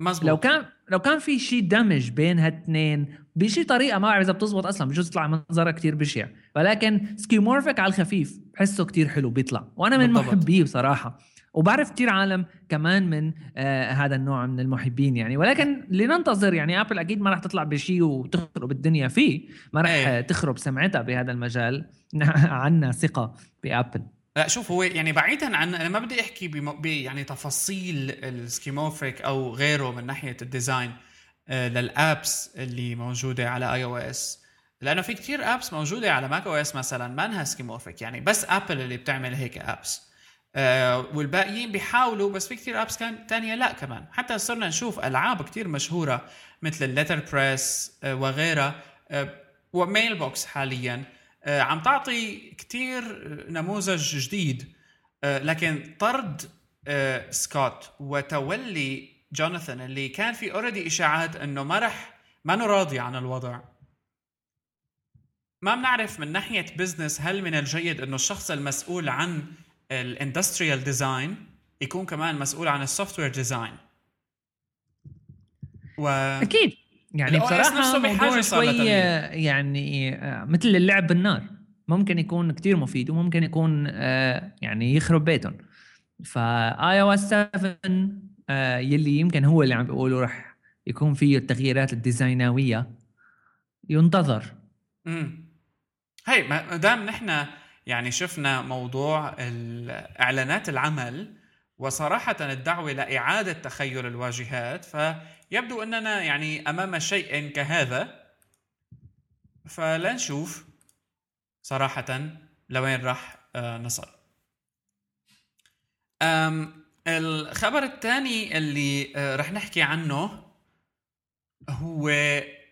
مزبوط. لو كان لو كان في شيء دمج بين هالاثنين بشي طريقة ما بعرف إذا بتزبط أصلا بجوز يطلع منظرها كتير بشع ولكن skeuomorphic على الخفيف بحسه كتير حلو بيطلع. وأنا من محبيه بصراحة. وبعرف كتير عالم كمان من آه هذا النوع من المحبين يعني. ولكن لننتظر يعني Apple أكيد ما راح تطلع بشيء وتخرب الدنيا فيه. ما راح أيه. تخرب سمعتها بهذا المجال. عنا ثقة ب Apple. لا شوف هو يعني بعيدا عن أنا ما بدي أحكي بم... يعني تفاصيل ال skeuomorphic أو غيره من ناحية ال design آه لل apps اللي موجودة على iOS لأنه في كتير apps موجودة على Mac OS مثلا ما إنها skeuomorphic يعني بس Apple اللي بتعمل هيك apps. آه والباقيين بيحاولوا بس في كتير apps كان تانية لا كمان. حتى صرنا نشوف ألعاب كتير مشهورة مثل ال Letterpress آه وغيرها آه و Mailbox حاليا. عم تعطي كتير نموذج جديد. آه، لكن طرد آه، Scott وتولي Jonathan اللي كان في already إشاعات إنه ما رح ما راضي عن الوضع. ما بنعرف من ناحية business هل من الجيد إنه الشخص المسؤول عن ال industrial design يكون كمان مسؤول عن ال software design و أكيد. يعني بصراحة موضوع شوي يعني آه، مثل اللعب بالنار. ممكن يكون كتير مفيد وممكن يكون آه، يعني يخرب بيتهم. ف iOS 7 يلي يمكن هو اللي عم بيقولوا رح يكون فيه التغييرات الديزايناوية. ينتظر. امم هي ما دام نحن يعني شفنا موضوع اعلانات العمل وصراحة الدعوة لإعادة تخيل الواجهات ف يبدو أننا يعني أمام شيء كهذا فلنشوف صراحة لوين راح آه، نصل. الخبر الثاني اللي آه، رح نحكي عنه هو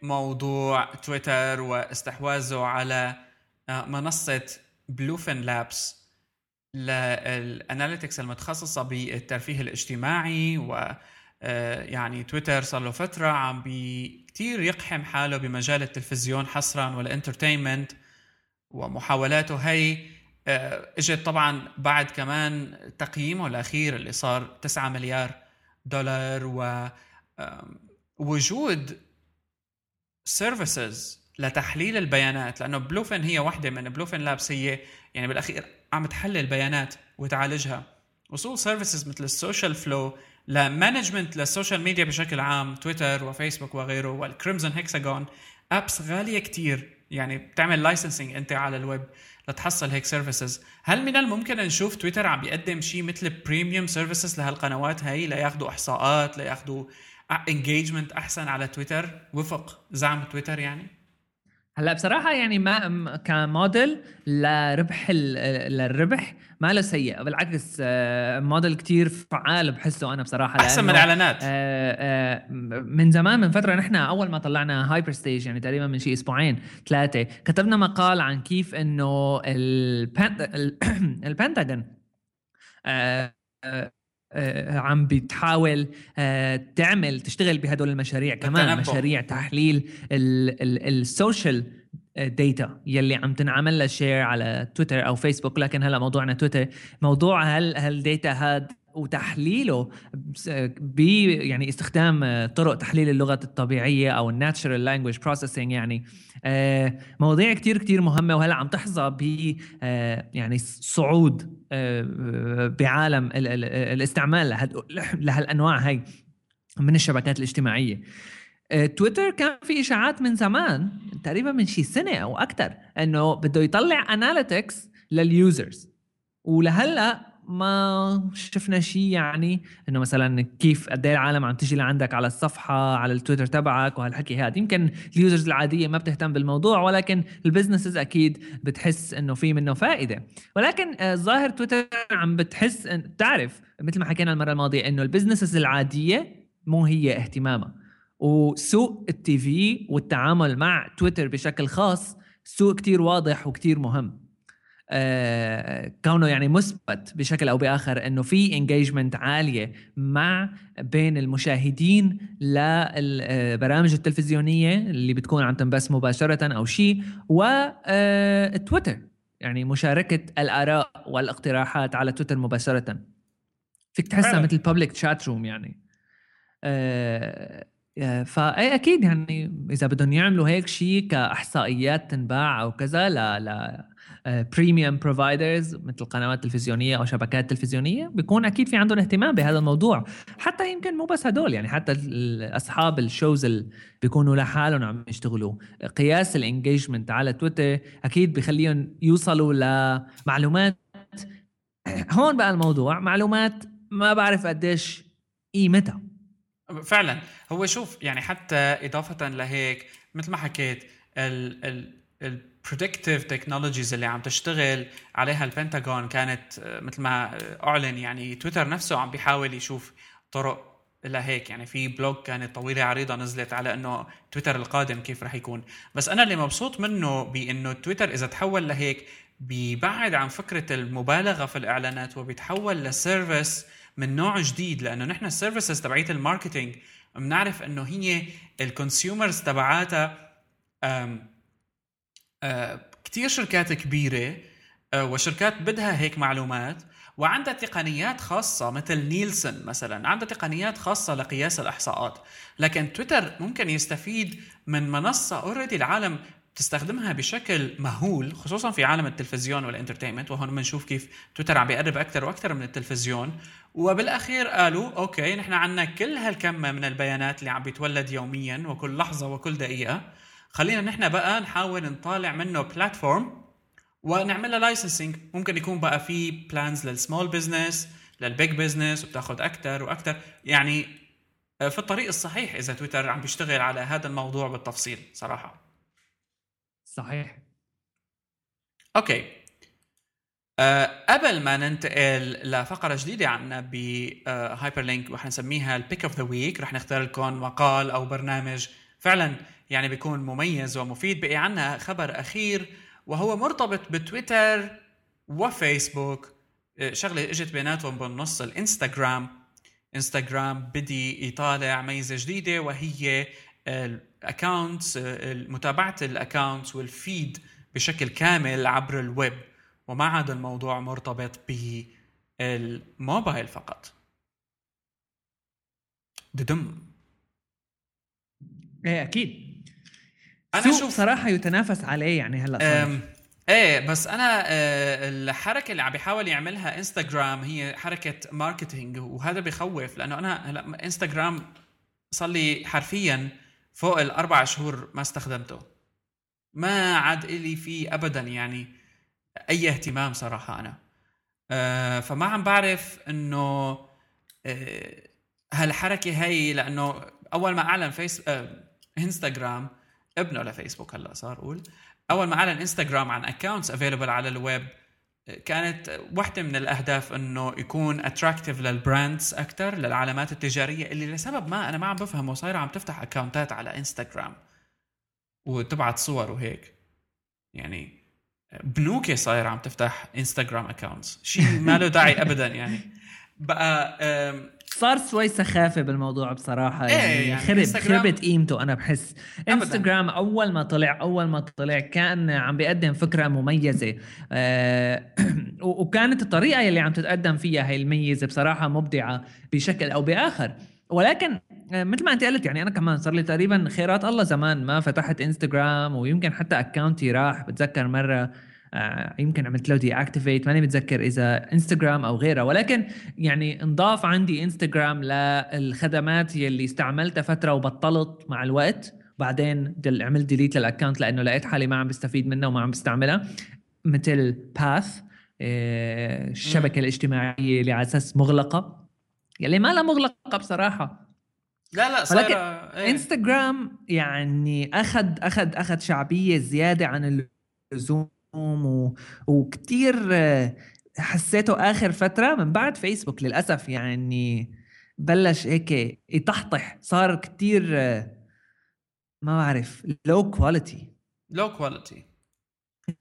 موضوع تويتر واستحواذه على آه، منصة Bluefin Labs لل analytics المتخصصة بالترفيه الاجتماعي يعني تويتر صار له فترة عم بي كثير يقحم حاله بمجال التلفزيون حصرا وال entertainment ومحاولاته. هي آه، إجت طبعا بعد كمان تقييمه الأخير اللي صار 9 مليار دولار و وجود services لتحليل البيانات لأنه Bluefin هي واحدة من Bluefin Labs هي يعني بالأخير عم تحلل بيانات وتعالجها. وصول services مثل ال SocialFlow ل management لل social media بشكل عام تويتر وفيسبوك وغيره وال Crimson Hexagon apps غالية كتير. يعني بتعمل licensing أنت على الويب لتحصل هيك services هل من الممكن نشوف تويتر عم بيقدم شيء مثل premium services لهالقنوات هاي؟ لياخذوا إحصاءات لياخذوا engagement أحسن على تويتر وفق زعم تويتر يعني؟ هلا بصراحة يعني ما كموديل لربح للربح ما له سيء بالعكس آه، موديل كتير فعال بحسه أنا بصراحة أحسن من الاعلانات آه، آه، من زمان من فترة نحن أول ما طلعنا Hyperstage يعني تقريبا من شيء أسبوعين ثلاثة كتبنا مقال عن كيف إنه البنتاجون عم بتحاول آه، تعمل تشتغل بهدول المشاريع كمان. مشاريع تحليل ال social data يلي عم تنعمل لها share على تويتر أو فيسبوك لكن هلا موضوعنا تويتر موضوع هل هال data هاد وتحليله ب يعني استخدام طرق تحليل اللغة الطبيعية أو ال natural language processing يعني. آه، مواضيع كتير كتير مهمة وهلأ عم تحظى ب آه، يعني صعود آه، بعالم الاستعمال لهالأنواع هاي من الشبكات الاجتماعية. تويتر كان في إشاعات من زمان تقريبا من شي سنة أو أكثر إنه بده يطلع analytics لل users ولهلأ ما شفنا شيء يعني إنه مثلا كيف قد إيه العالم عم تجي لعندك على الصفحة على التويتر تبعك وهالحكي هذا. يمكن ال users العادية ما بتهتم بالموضوع ولكن ال businesses أكيد بتحس إنه في منه فائدة. ولكن آه، تويتر عم بتحس بتعرف مثل ما حكينا المرة الماضية إنه ال businesses العادية مو هي اهتمامها. وسوق ال TV والتعامل مع تويتر بشكل خاص سوق كتير واضح وكتير مهم. كونه يعني مثبت بشكل أو بآخر إنه في engagement عالية مع بين المشاهدين للبرامج التلفزيونية اللي بتكون عم تنبث مباشرة أو شيء وتويتر آه، يعني مشاركة الآراء والإقتراحات على تويتر مباشرة. فيك تحسها مثل public chat room يعني. آه، فإي أكيد يعني إذا بدهم يعملوا هيك شيء كأحصائيات تنباع أو كذا لا لا premium providers مثل قنوات تلفزيونية أو شبكات تلفزيونية بيكون أكيد في عندهم اهتمام بهذا الموضوع. حتى يمكن مو بس هدول يعني حتى اصحاب ال shows اللي بيكونوا لحالهم عم يشتغلوا. قياس ال engagement على تويتر أكيد بخليهم يوصلوا لمعلومات. هون بقى الموضوع معلومات ما بعرف قديش قيمتها. فعلا. هو شوف يعني حتى إضافة لهيك مثل ما حكيت ال ال ال predictive technologies اللي عم تشتغل عليها البنتاغون كانت آه، مثل ما آه، أعلن يعني تويتر نفسه عم بيحاول يشوف طرق لهيك يعني في blog كانت طويلة عريضة نزلت على إنه تويتر القادم كيف رح يكون. بس أنا اللي مبسوط منه بإنه تويتر إذا تحول لهيك بيبعد عن فكرة المبالغة في الإعلانات وبيتحول ل service من نوع جديد لأنه نحن ال services تبعيت ال marketing بنعرف إنه هي ال consumers تبعاتها كثير شركات كبيرة آه، وشركات بدها هيك معلومات وعندها تقنيات خاصة مثل نيلسون مثلا عندها تقنيات خاصة لقياس الإحصاءات. لكن تويتر ممكن يستفيد من منصة already العالم تستخدمها بشكل مهول خصوصا في عالم التلفزيون وال entertainment وهون بنشوف كيف تويتر عم بيقرب أكثر وأكثر من التلفزيون. وبالأخير قالوا okay نحن عندنا كل هالكم من البيانات اللي عم بيتولد يوميا وكل لحظة وكل دقيقة. خلينا نحن بقى نحاول نطالع منه platform ونعمل له licensing ممكن يكون بقى في plans لل small business لل big business وبتاخذ أكثر وأكثر يعني آه، في الطريق الصحيح إذا تويتر عم بيشتغل على هذا الموضوع بالتفصيل صراحة. صحيح. أوكي. أه قبل ما ننتقل لفقرة جديدة عنا بهايبر لينك رح نسميها ال pick of the week رح نختار لكم مقال أو برنامج. فعلا يعني بيكون مميز ومفيد. بقي عنا خبر أخير وهو مرتبط بتويتر وفيسبوك. آه، شغلة إجت بيناتهم بالنص الإنستغرام. إنستغرام بدي يطالع ميزة جديدة وهي ال accounts متابعة ال accounts وال feed بشكل كامل عبر الويب. وما عاد الموضوع مرتبط بالموبايل فقط. ددم. إيه أكيد. أنا شوف صراحة يتنافس عليه يعني هلا إيه بس أنا آه، الحركة اللي عم بيحاول يعملها انستغرام هي حركة marketing وهذا بخوف لأنه أنا هلا انستغرام صار لي حرفيا فوق الأربع شهور ما استخدمته. ما عاد لي فيه ابدا يعني أي اهتمام صراحة أنا. أه فما عم بعرف إنه أه هالحركة هي لأنه أول ما أعلن فيس انستغرام ابنه لفيسبوك هلا صار قول. أول ما اعلن انستغرام عن accounts available على الويب كانت واحدة من الأهداف إنه يكون attractive لل brands أكثر للعلامات التجارية اللي لسبب ما أنا ما عم بفهمه صايرة عم تفتح accountات على انستغرام وتبعت صور وهيك. يعني بنوكي صايرة عم تفتح انستغرام accounts شيء ما له داعي أبدا يعني. بقى صار شوي سخافة بالموضوع بصراحة إيه، يعني, يعني خرب خربت قيمته أنا بحس. انستغرام أول ما طلع أول ما طلع كان عم بيقدم فكرة مميزة. آه وكانت الطريقة اللي عم تتقدم فيها هي الميزة بصراحة مبدعة بشكل أو بآخر. ولكن آه، مثل ما أنت قلت يعني أنا كمان صار لي تقريبا خيرات الله زمان ما فتحت انستغرام ويمكن حتى account ي راح بتذكر مرة. يمكن عملت له deactivate ماني متذكر إذا انستغرام أو غيره. ولكن يعني انضاف عندي انستغرام للخدمات يلي استعملتها فترة وبطلت مع الوقت. بعدين دل عملت delete لل account لأنه لقيت حالي ما عم بستفيد منها وما عم بستعملها مثل باث الشبكة الاجتماعية اللي على أساس مغلقة. يلي ما لها مغلقة بصراحة. لا لا ولكن صايره إيه. انستغرام يعني اخذ اخذ أخذ شعبية زيادة عن اللزوم. و... وكتير آه، حسيته آخر فترة من بعد فيسبوك للأسف يعني بلش هيك يطحطح صار كتير آه، ما بعرف لو كواليتي لو كواليتي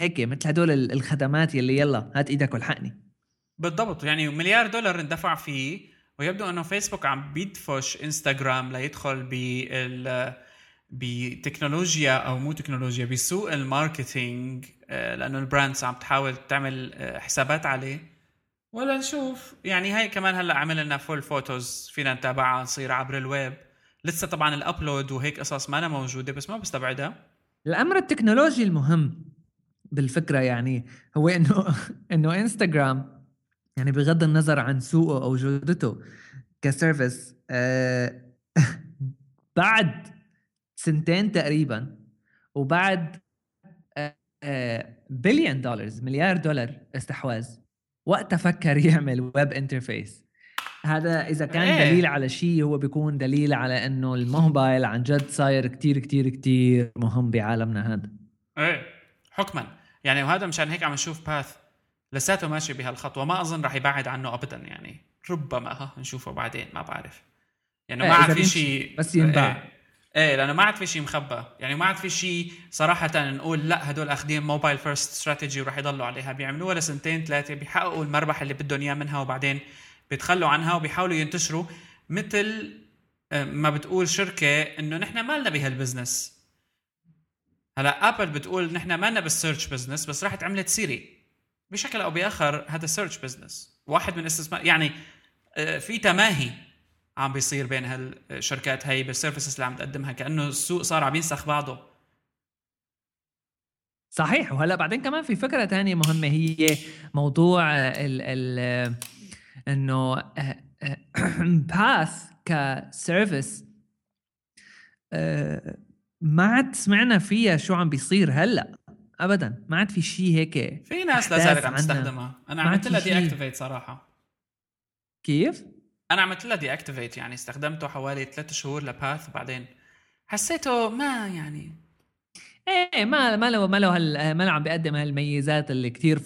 هيك مثل هدول ال- الخدمات يلي يلا هات إيدك والحقني. بالضبط يعني مليار دولار اندفع فيه ويبدو إنه فيسبوك عم بيدفش إنستغرام ليدخل بال بتكنولوجيا أو مو تكنولوجيا بسوق ال marketing آه، لأنه ال brands عم تحاول تعمل آه، حسابات عليه. ولا نشوف. يعني هاي كمان هلأ عمل لنا full photos فينا نتابعها نصير عبر الويب. لسه طبعا ال upload وهيك قصص ما أنا موجودة بس ما بستبعدها. الأمر التكنولوجي المهم بالفكرة يعني هو إنه إنه انستغرام يعني بغض النظر عن سوقه أو جودته ك service آه بعد سنتين تقريبا وبعد billion dollars مليار دولار استحواذ. وقتها فكر يعمل web interface هذا إذا كان إيه. دليل على شيء هو بيكون دليل على إنه الموبايل عن جد صاير كتير كتير كتير مهم بعالمنا هذا. إيه حكما. يعني وهذا مشان هيك عم نشوف باث لساته ماشي بهالخطوه ما أظن رح يبعد عنه ابدا يعني ربما ها نشوفه بعدين ما بعرف. يعني إيه، ما عاد في شيء بس ينباع. إيه, لأنه ما عاد في شيء مخبى يعني ما عاد في شيء صراحة نقول لا هدول اخذين mobile first strategy ورح يضلوا عليها. بيعملوها لسنتين ثلاثة بيحققوا المربح اللي بدهم إياه منها وبعدين بيتخلوا عنها وبيحاولوا ينتشروا. مثل آه، ما بتقول شركة إنه نحن مالنا بهال business. هلا ابل بتقول نحن مالنا بال search business بس راحت عملت سيري بشكل أو بآخر هذا search business واحد من استثمار يعني آه، في تماهي. عم بيصير بين هالشركات هي بال services اللي عم تقدمها كأنه السوق صار عم ينسخ بعضه صحيح وهلأ بعدين كمان في فكرة تانية مهمة هي موضوع ال ال إنه باث ك service آه، ما عاد سمعنا فيها شو عم بيصير هلأ ابدا ما عاد في شيء هيك في ناس لا زالت عم. تستخدمها أنا عملت لها de. activate صراحة كيف؟ أنا عملت لها deactivate يعني استخدمته حوالي ثلاث شهور لباث وبعدين حسيته ما يعني إيه ما ما له ما له ما له عم بيقدم هالميزات اللي كتير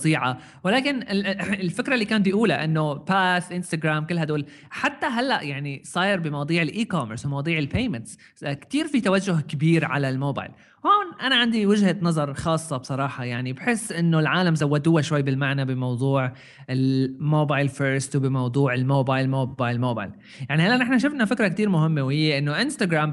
فظيعة. ولكن ال- الفكرة اللي كان بدي أقولها إنه باث انستغرام كل هدول حتى هلأ يعني صاير بمواضيع ال e-commerce ومواضيع ال payments كتير في توجه كبير على الموبايل. هون أنا عندي وجهة نظر خاصة بصراحة. يعني بحس إنه العالم زودوها شوي بالمعنى بموضوع ال mobile first وبموضوع ال mobile mobile mobile. يعني هلأ نحن شفنا فكرة كتير مهمة وهي إنه انستغرام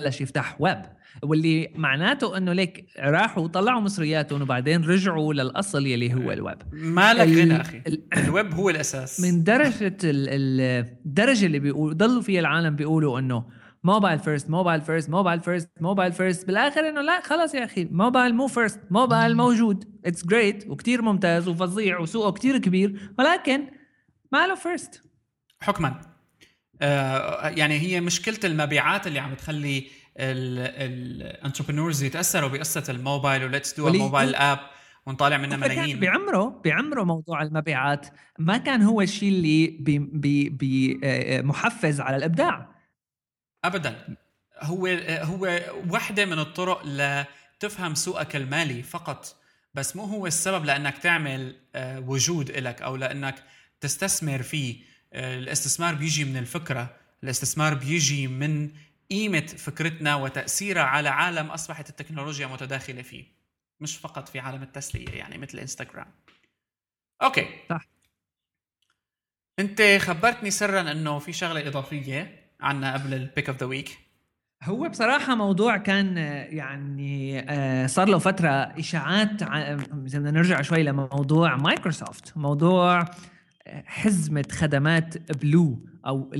بلش يفتح ويب واللي معناته إنه ليك راحوا طلعوا مصرياتهم وبعدين رجعوا للأصل يلي هو الويب. مالك ال- غنى أخي. ال- الويب هو الأساس. من درجة ال- ال- الدرجة اللي بيقول ضلوا فيها العالم بيقولوا إنه mobile first mobile first mobile first mobile first بالآخر إنه لا خلص يا أخي موبايل مو first mobile موجود. it's great وكتير ممتاز وفظيع وسوقه كتير كبير ولكن ما له first حكما. آه يعني هي مشكلة المبيعات اللي عم تخلي ال entrepreneurs يتأثروا بقصة ال mobile و let's do mobile app ونطالع منها ملايين. بعمره بعمره موضوع المبيعات ما كان هو الشيء اللي بي بي بي آه، آه، محفز على الإبداع. ابدا. هو هو وحدة من الطرق لتفهم سوقك المالي فقط بس مو هو السبب لأنك تعمل آه، وجود لك أو لأنك تستثمر فيه. الاستثمار بيجي من الفكرة الاستثمار بيجي من قيمة فكرتنا وتأثيرها على عالم أصبحت التكنولوجيا متداخلة فيه مش فقط في عالم التسلية يعني مثل إنستغرام. أوكي. صح. أنت خبرتني سرا إنه في شغلة إضافية عنا قبل ال pick of the week هو بصراحة موضوع كان يعني آه، صار له فترة إشاعات إذا بدنا نرجع شوي لموضوع مايكروسوفت موضوع آه، حزمة خدمات Blue أو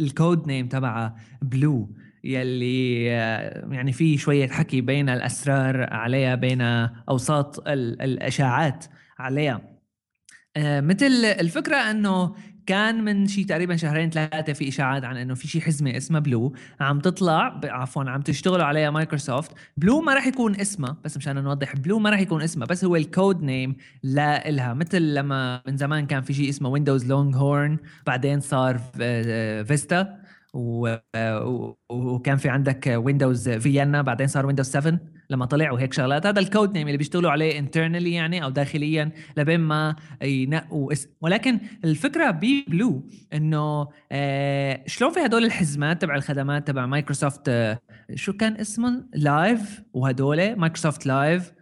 ال code name تبعها Blue يلي آه، يعني في شوية حكي بين الأسرار عليها بين أوساط الإشاعات عليها. مثل الفكرة أنه كان من شي تقريبا شهرين ثلاثة في إشاعات عن إنه في شي حزمة اسمها Blue عم تطلع عفوا عم تشتغلوا عليها مايكروسوفت Blue ما راح يكون اسمها بس مشان نوضح Blue ما راح يكون اسمها بس هو ال code name لها مثل لما من زمان كان في شيء اسمه ويندوز Longhorn بعدين صار Vista وكان في عندك ويندوز Vienna بعدين صار ويندوز 7 لما طلع وهيك شغلات. هذا ال code name اللي بيشتغلوا عليه internally يعني أو داخليا لبين ما ينقوا اسم. ولكن الفكرة ب Blue إنه آه شلون في هدول الحزمات تبع الخدمات تبع مايكروسوفت آه شو كان اسمهم؟ Live وهدول مايكروسوفت Live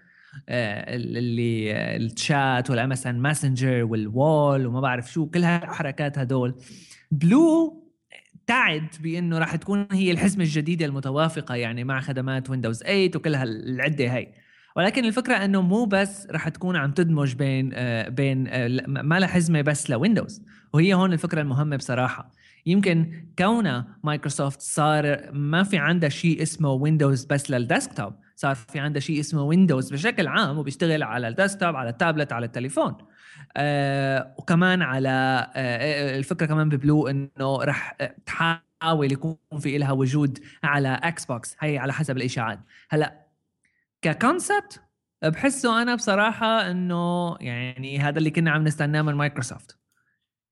آه اللي آه ال chat وال MSN Messenger وال Wall وما بعرف شو كل هالحركات هدول. Blue تعد بأنه راح تكون هي الحزمة الجديدة المتوافقة يعني مع خدمات ويندوز 8 وكل هالعدة هي ولكن الفكرة إنه مو بس راح تكون عم تدمج بين آه بين آه ما لها حزمة بس لويندوز وهي هون الفكرة المهمة بصراحة. يمكن كونها مايكروسوفت صار ما في عندها شيء اسمه ويندوز بس لل desktop صار في عندها شيء اسمه ويندوز بشكل عام وبيشتغل على ال desktop على التابلت على التليفون. آه وكمان على آه, آه، الفكرة كمان ب Blue إنه راح تحاول يكون في لها وجود على Xbox هي على حسب الإشاعات. هلأ ك concept بحسه أنا بصراحة إنه يعني هذا اللي كنا عم نستناه من مايكروسوفت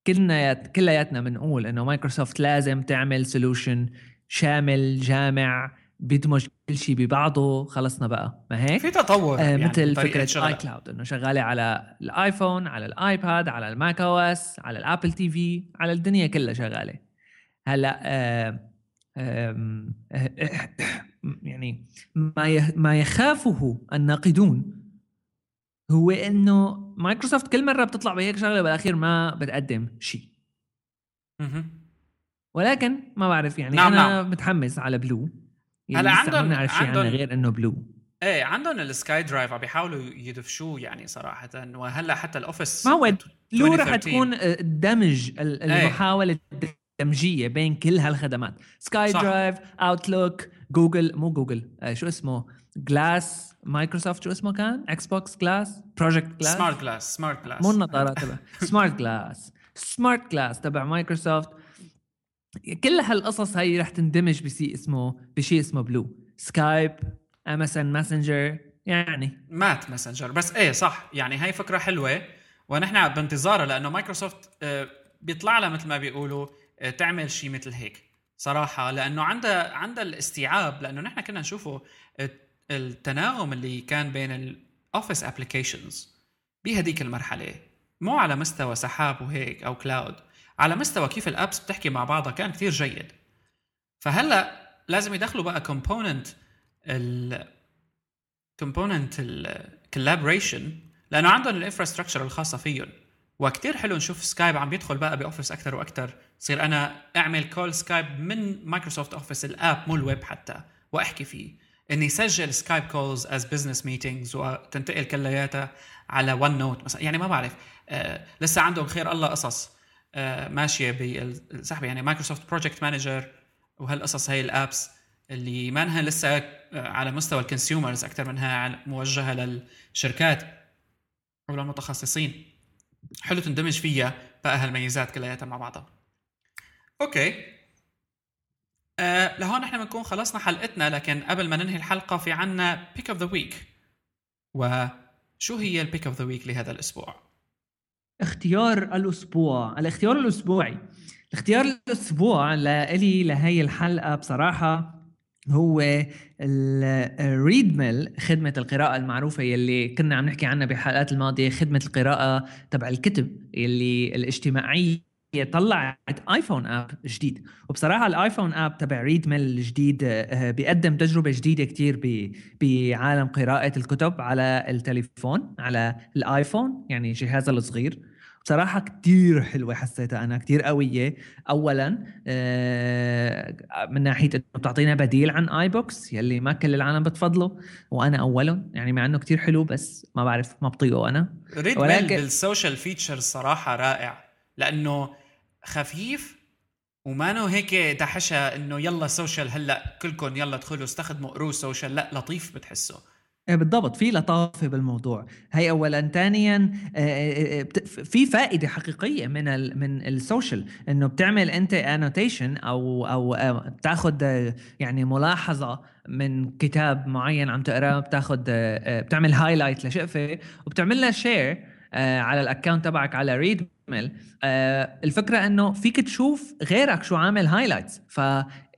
كلنا كلياتنا بنقول إنه مايكروسوفت لازم تعمل solution شامل جامع بيدمج كل شيء ببعضه خلصنا بقى. ما هيك؟ في تطور آه يعني مثل فكرة iCloud إنه شغالة على الآيفون على الآيباد على ال Mac OS على ال Apple TV على الدنيا كلها شغالة. هلأ آه آه يعني ما ما يخافه الناقدون هو إنه مايكروسوفت كل مرة بتطلع بهيك شغلة بالأخير ما بتقدم شيء ولكن ما بعرف يعني نعم أنا نعم. متحمس على Blue هلا عندهم ما نعرف شيء عندهم غير إنه Blue إيه عندهم ال SkyDrive عم بيحاولوا يدفشوه يعني صراحة وهلأ حتى ال Office ما هو Blue رح تكون دمج المحاولة الدمجية بين كل هالخدمات. SkyDrive Outlook جوجل مو جوجل آه شو اسمه؟ Glass مايكروسوفت شو اسمه كان؟ Xbox Glass Project Glass SmartGlass SmartGlass مو النظارات تبع. SmartGlass SmartGlass تبع مايكروسوفت كل هالقصص هي رح تندمج بشيء اسمه بشيء اسمه Blue سكايب MSN Messenger يعني. مات Messenger بس إيه صح. يعني هاي فكرة حلوة. ونحن بانتظارها لأنه مايكروسوفت آه، بيطلع لها مثل ما بيقولوا آه، تعمل شيء مثل هيك. صراحة لأنه عندها عندها الاستيعاب لأنه نحن كنا نشوفه آه، التناغم اللي كان بين ال Office applications بهديك المرحلة. مو على مستوى سحاب وهيك أو cloud على مستوى كيف ال apps بتحكي مع بعضها كان كثير جيد. فهلا لازم يدخلوا بقى component ال component ال collaboration لأنه عندهم ال infrastructure الخاصة فيهم. وكتير حلو نشوف سكايب عم بيدخل بقى ب Office أكثر وأكثر تصير أنا أعمل call سكايب من مايكروسوفت Office ال app مو الويب حتى وأحكي فيه. إني سجل سكايب calls as business meetings وتنتقل كلياتها على OneNote مثلا. يعني ما بعرف آه لسه عندهم خير الله قصص. ماشية بالسحب. يعني مايكروسوفت Project Manager وهالقصص هي ال apps اللي ما لسه آه، على مستوى ال consumers أكثر منها موجهة للشركات أو للمتخصصين. حلو تندمج فيها بقى هالميزات كلياتها مع بعضها. okay. آه لهون إحنا بنكون خلصنا حلقتنا لكن قبل ما ننهي الحلقة في عنا pick of the week وشو هي ال pick of the week لهذا الأسبوع؟ اختيار الأسبوع الاختيار الأسبوعي. اختيار الأسبوع لإلي لهي الحلقة بصراحة هو ال Readmill خدمة القراءة المعروفة يلي كنا عم نحكي عنها بالحلقات الماضية خدمة القراءة تبع الكتب يلي الاجتماعية طلعت iPhone app جديد. وبصراحة ال iPhone app تبع Readmill الجديد آه، بيقدم تجربة جديدة كتير بعالم قراءة الكتب على التليفون على ال iPhone يعني جهازها الصغير. بصراحة كتير حلوة حسيتها أنا كتير قوية. أولا آه، من ناحية إنه بتعطينا بديل عن iBooks يلي ما كل العالم بتفضله وأنا أولهم يعني مع إنه كتير حلو بس ما بعرف ما بطيقه أنا. Readmill ولكن... بال social feature صراحة رائع لأنه خفيف وما هيك دحشة إنه يلا social هلأ كلكم يلا ادخلوا استخدموا قروا social لأ لطيف بتحسه. بالضبط. في لطافة بالموضوع. هي اولا. ثانيا آه، آه، آه، في فائدة حقيقية من ال من ال social. إنه بتعمل أنت annotation أو أو بتاخذ يعني ملاحظة من كتاب معين عم تقرأه. بتاخذ بتعمل highlight لشقفة وبتعمل لها share على ال account تبعك على Readmill الفكرة إنه فيك تشوف غيرك شو عامل highlights ف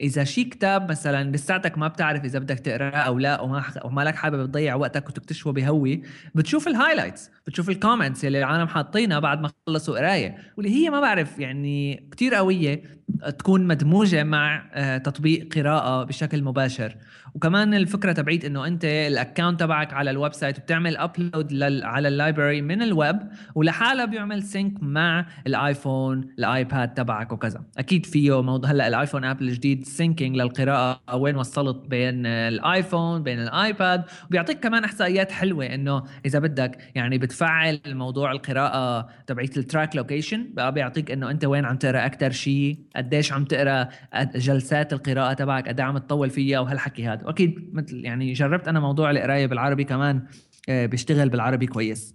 إذا شي كتاب مثلا لساتك ما بتعرف إذا بدك تقرأه أو لا وما وما لك حابب تضيع وقتك وتكتشفه بهوي بتشوف ال highlights بتشوف ال comments اللي العالم حاطينها بعد ما خلصوا قراية واللي هي ما بعرف يعني كتير قوية تكون مدموجة مع آه، تطبيق قراءة بشكل مباشر. وكمان الفكرة تبعيت إنه أنت ال account تبعك على ال website بتعمل upload على ال library من الويب ولحالها بيعمل sync مع ال iPhone ال iPad تبعك وكذا. أكيد فيه موضوع هلأ ال iPhone app الجديد syncing للقراءة وين وصلت بين ال iPhone بين ال iPad؟ وبيعطيك كمان إحصائيات حلوة إنه إذا بدك يعني بتفعل موضوع القراءة تبعيت ال track location بقى بيعطيك إنه أنت وين عم تقرأ أكثر شيء قديش عم تقرأ جلسات القراءة تبعك قد إيه عم تطول فيها وهالحكي هذا. وأكيد مثل يعني جربت أنا موضوع القراية بالعربي كمان آه، بيشتغل بالعربي كويس.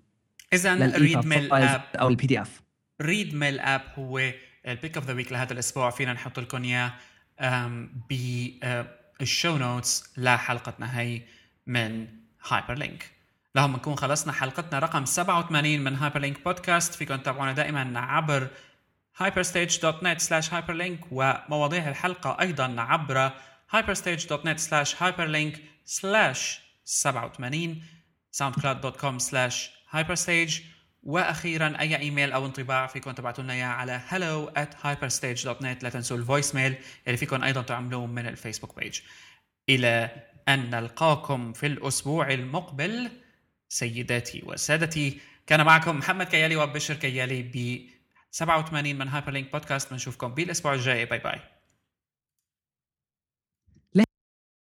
اذا Readmill app أو ال PDF Readmill app هو ال pick of the week لهذا الأسبوع فينا نحط لكم إياه. بال show notes لحلقتنا هي من Hyperlink لهم نكون خلصنا حلقتنا رقم 87 من Hyperlink podcast. فيكم تتابعونا دائما عبر hyperstage.net slash hyperlink ومواضيع الحلقة أيضا عبر hyperstage.net slash hyperlink slash 87 soundcloud.com slash hyperstage. وأخيرا أي إيميل أو انطباع فيكم تبعتوا لنا إياه على hello at hyperstage.net لا تنسوا ال voicemail اللي فيكم أيضا تعملوه من ال Facebook page إلى أن نلقاكم في الأسبوع المقبل سيداتي وسادتي. كان معكم محمد كيالي وبشر كيالي ب 87 من Hyperlink podcast بنشوفكم بالأسبوع الجاي. bye bye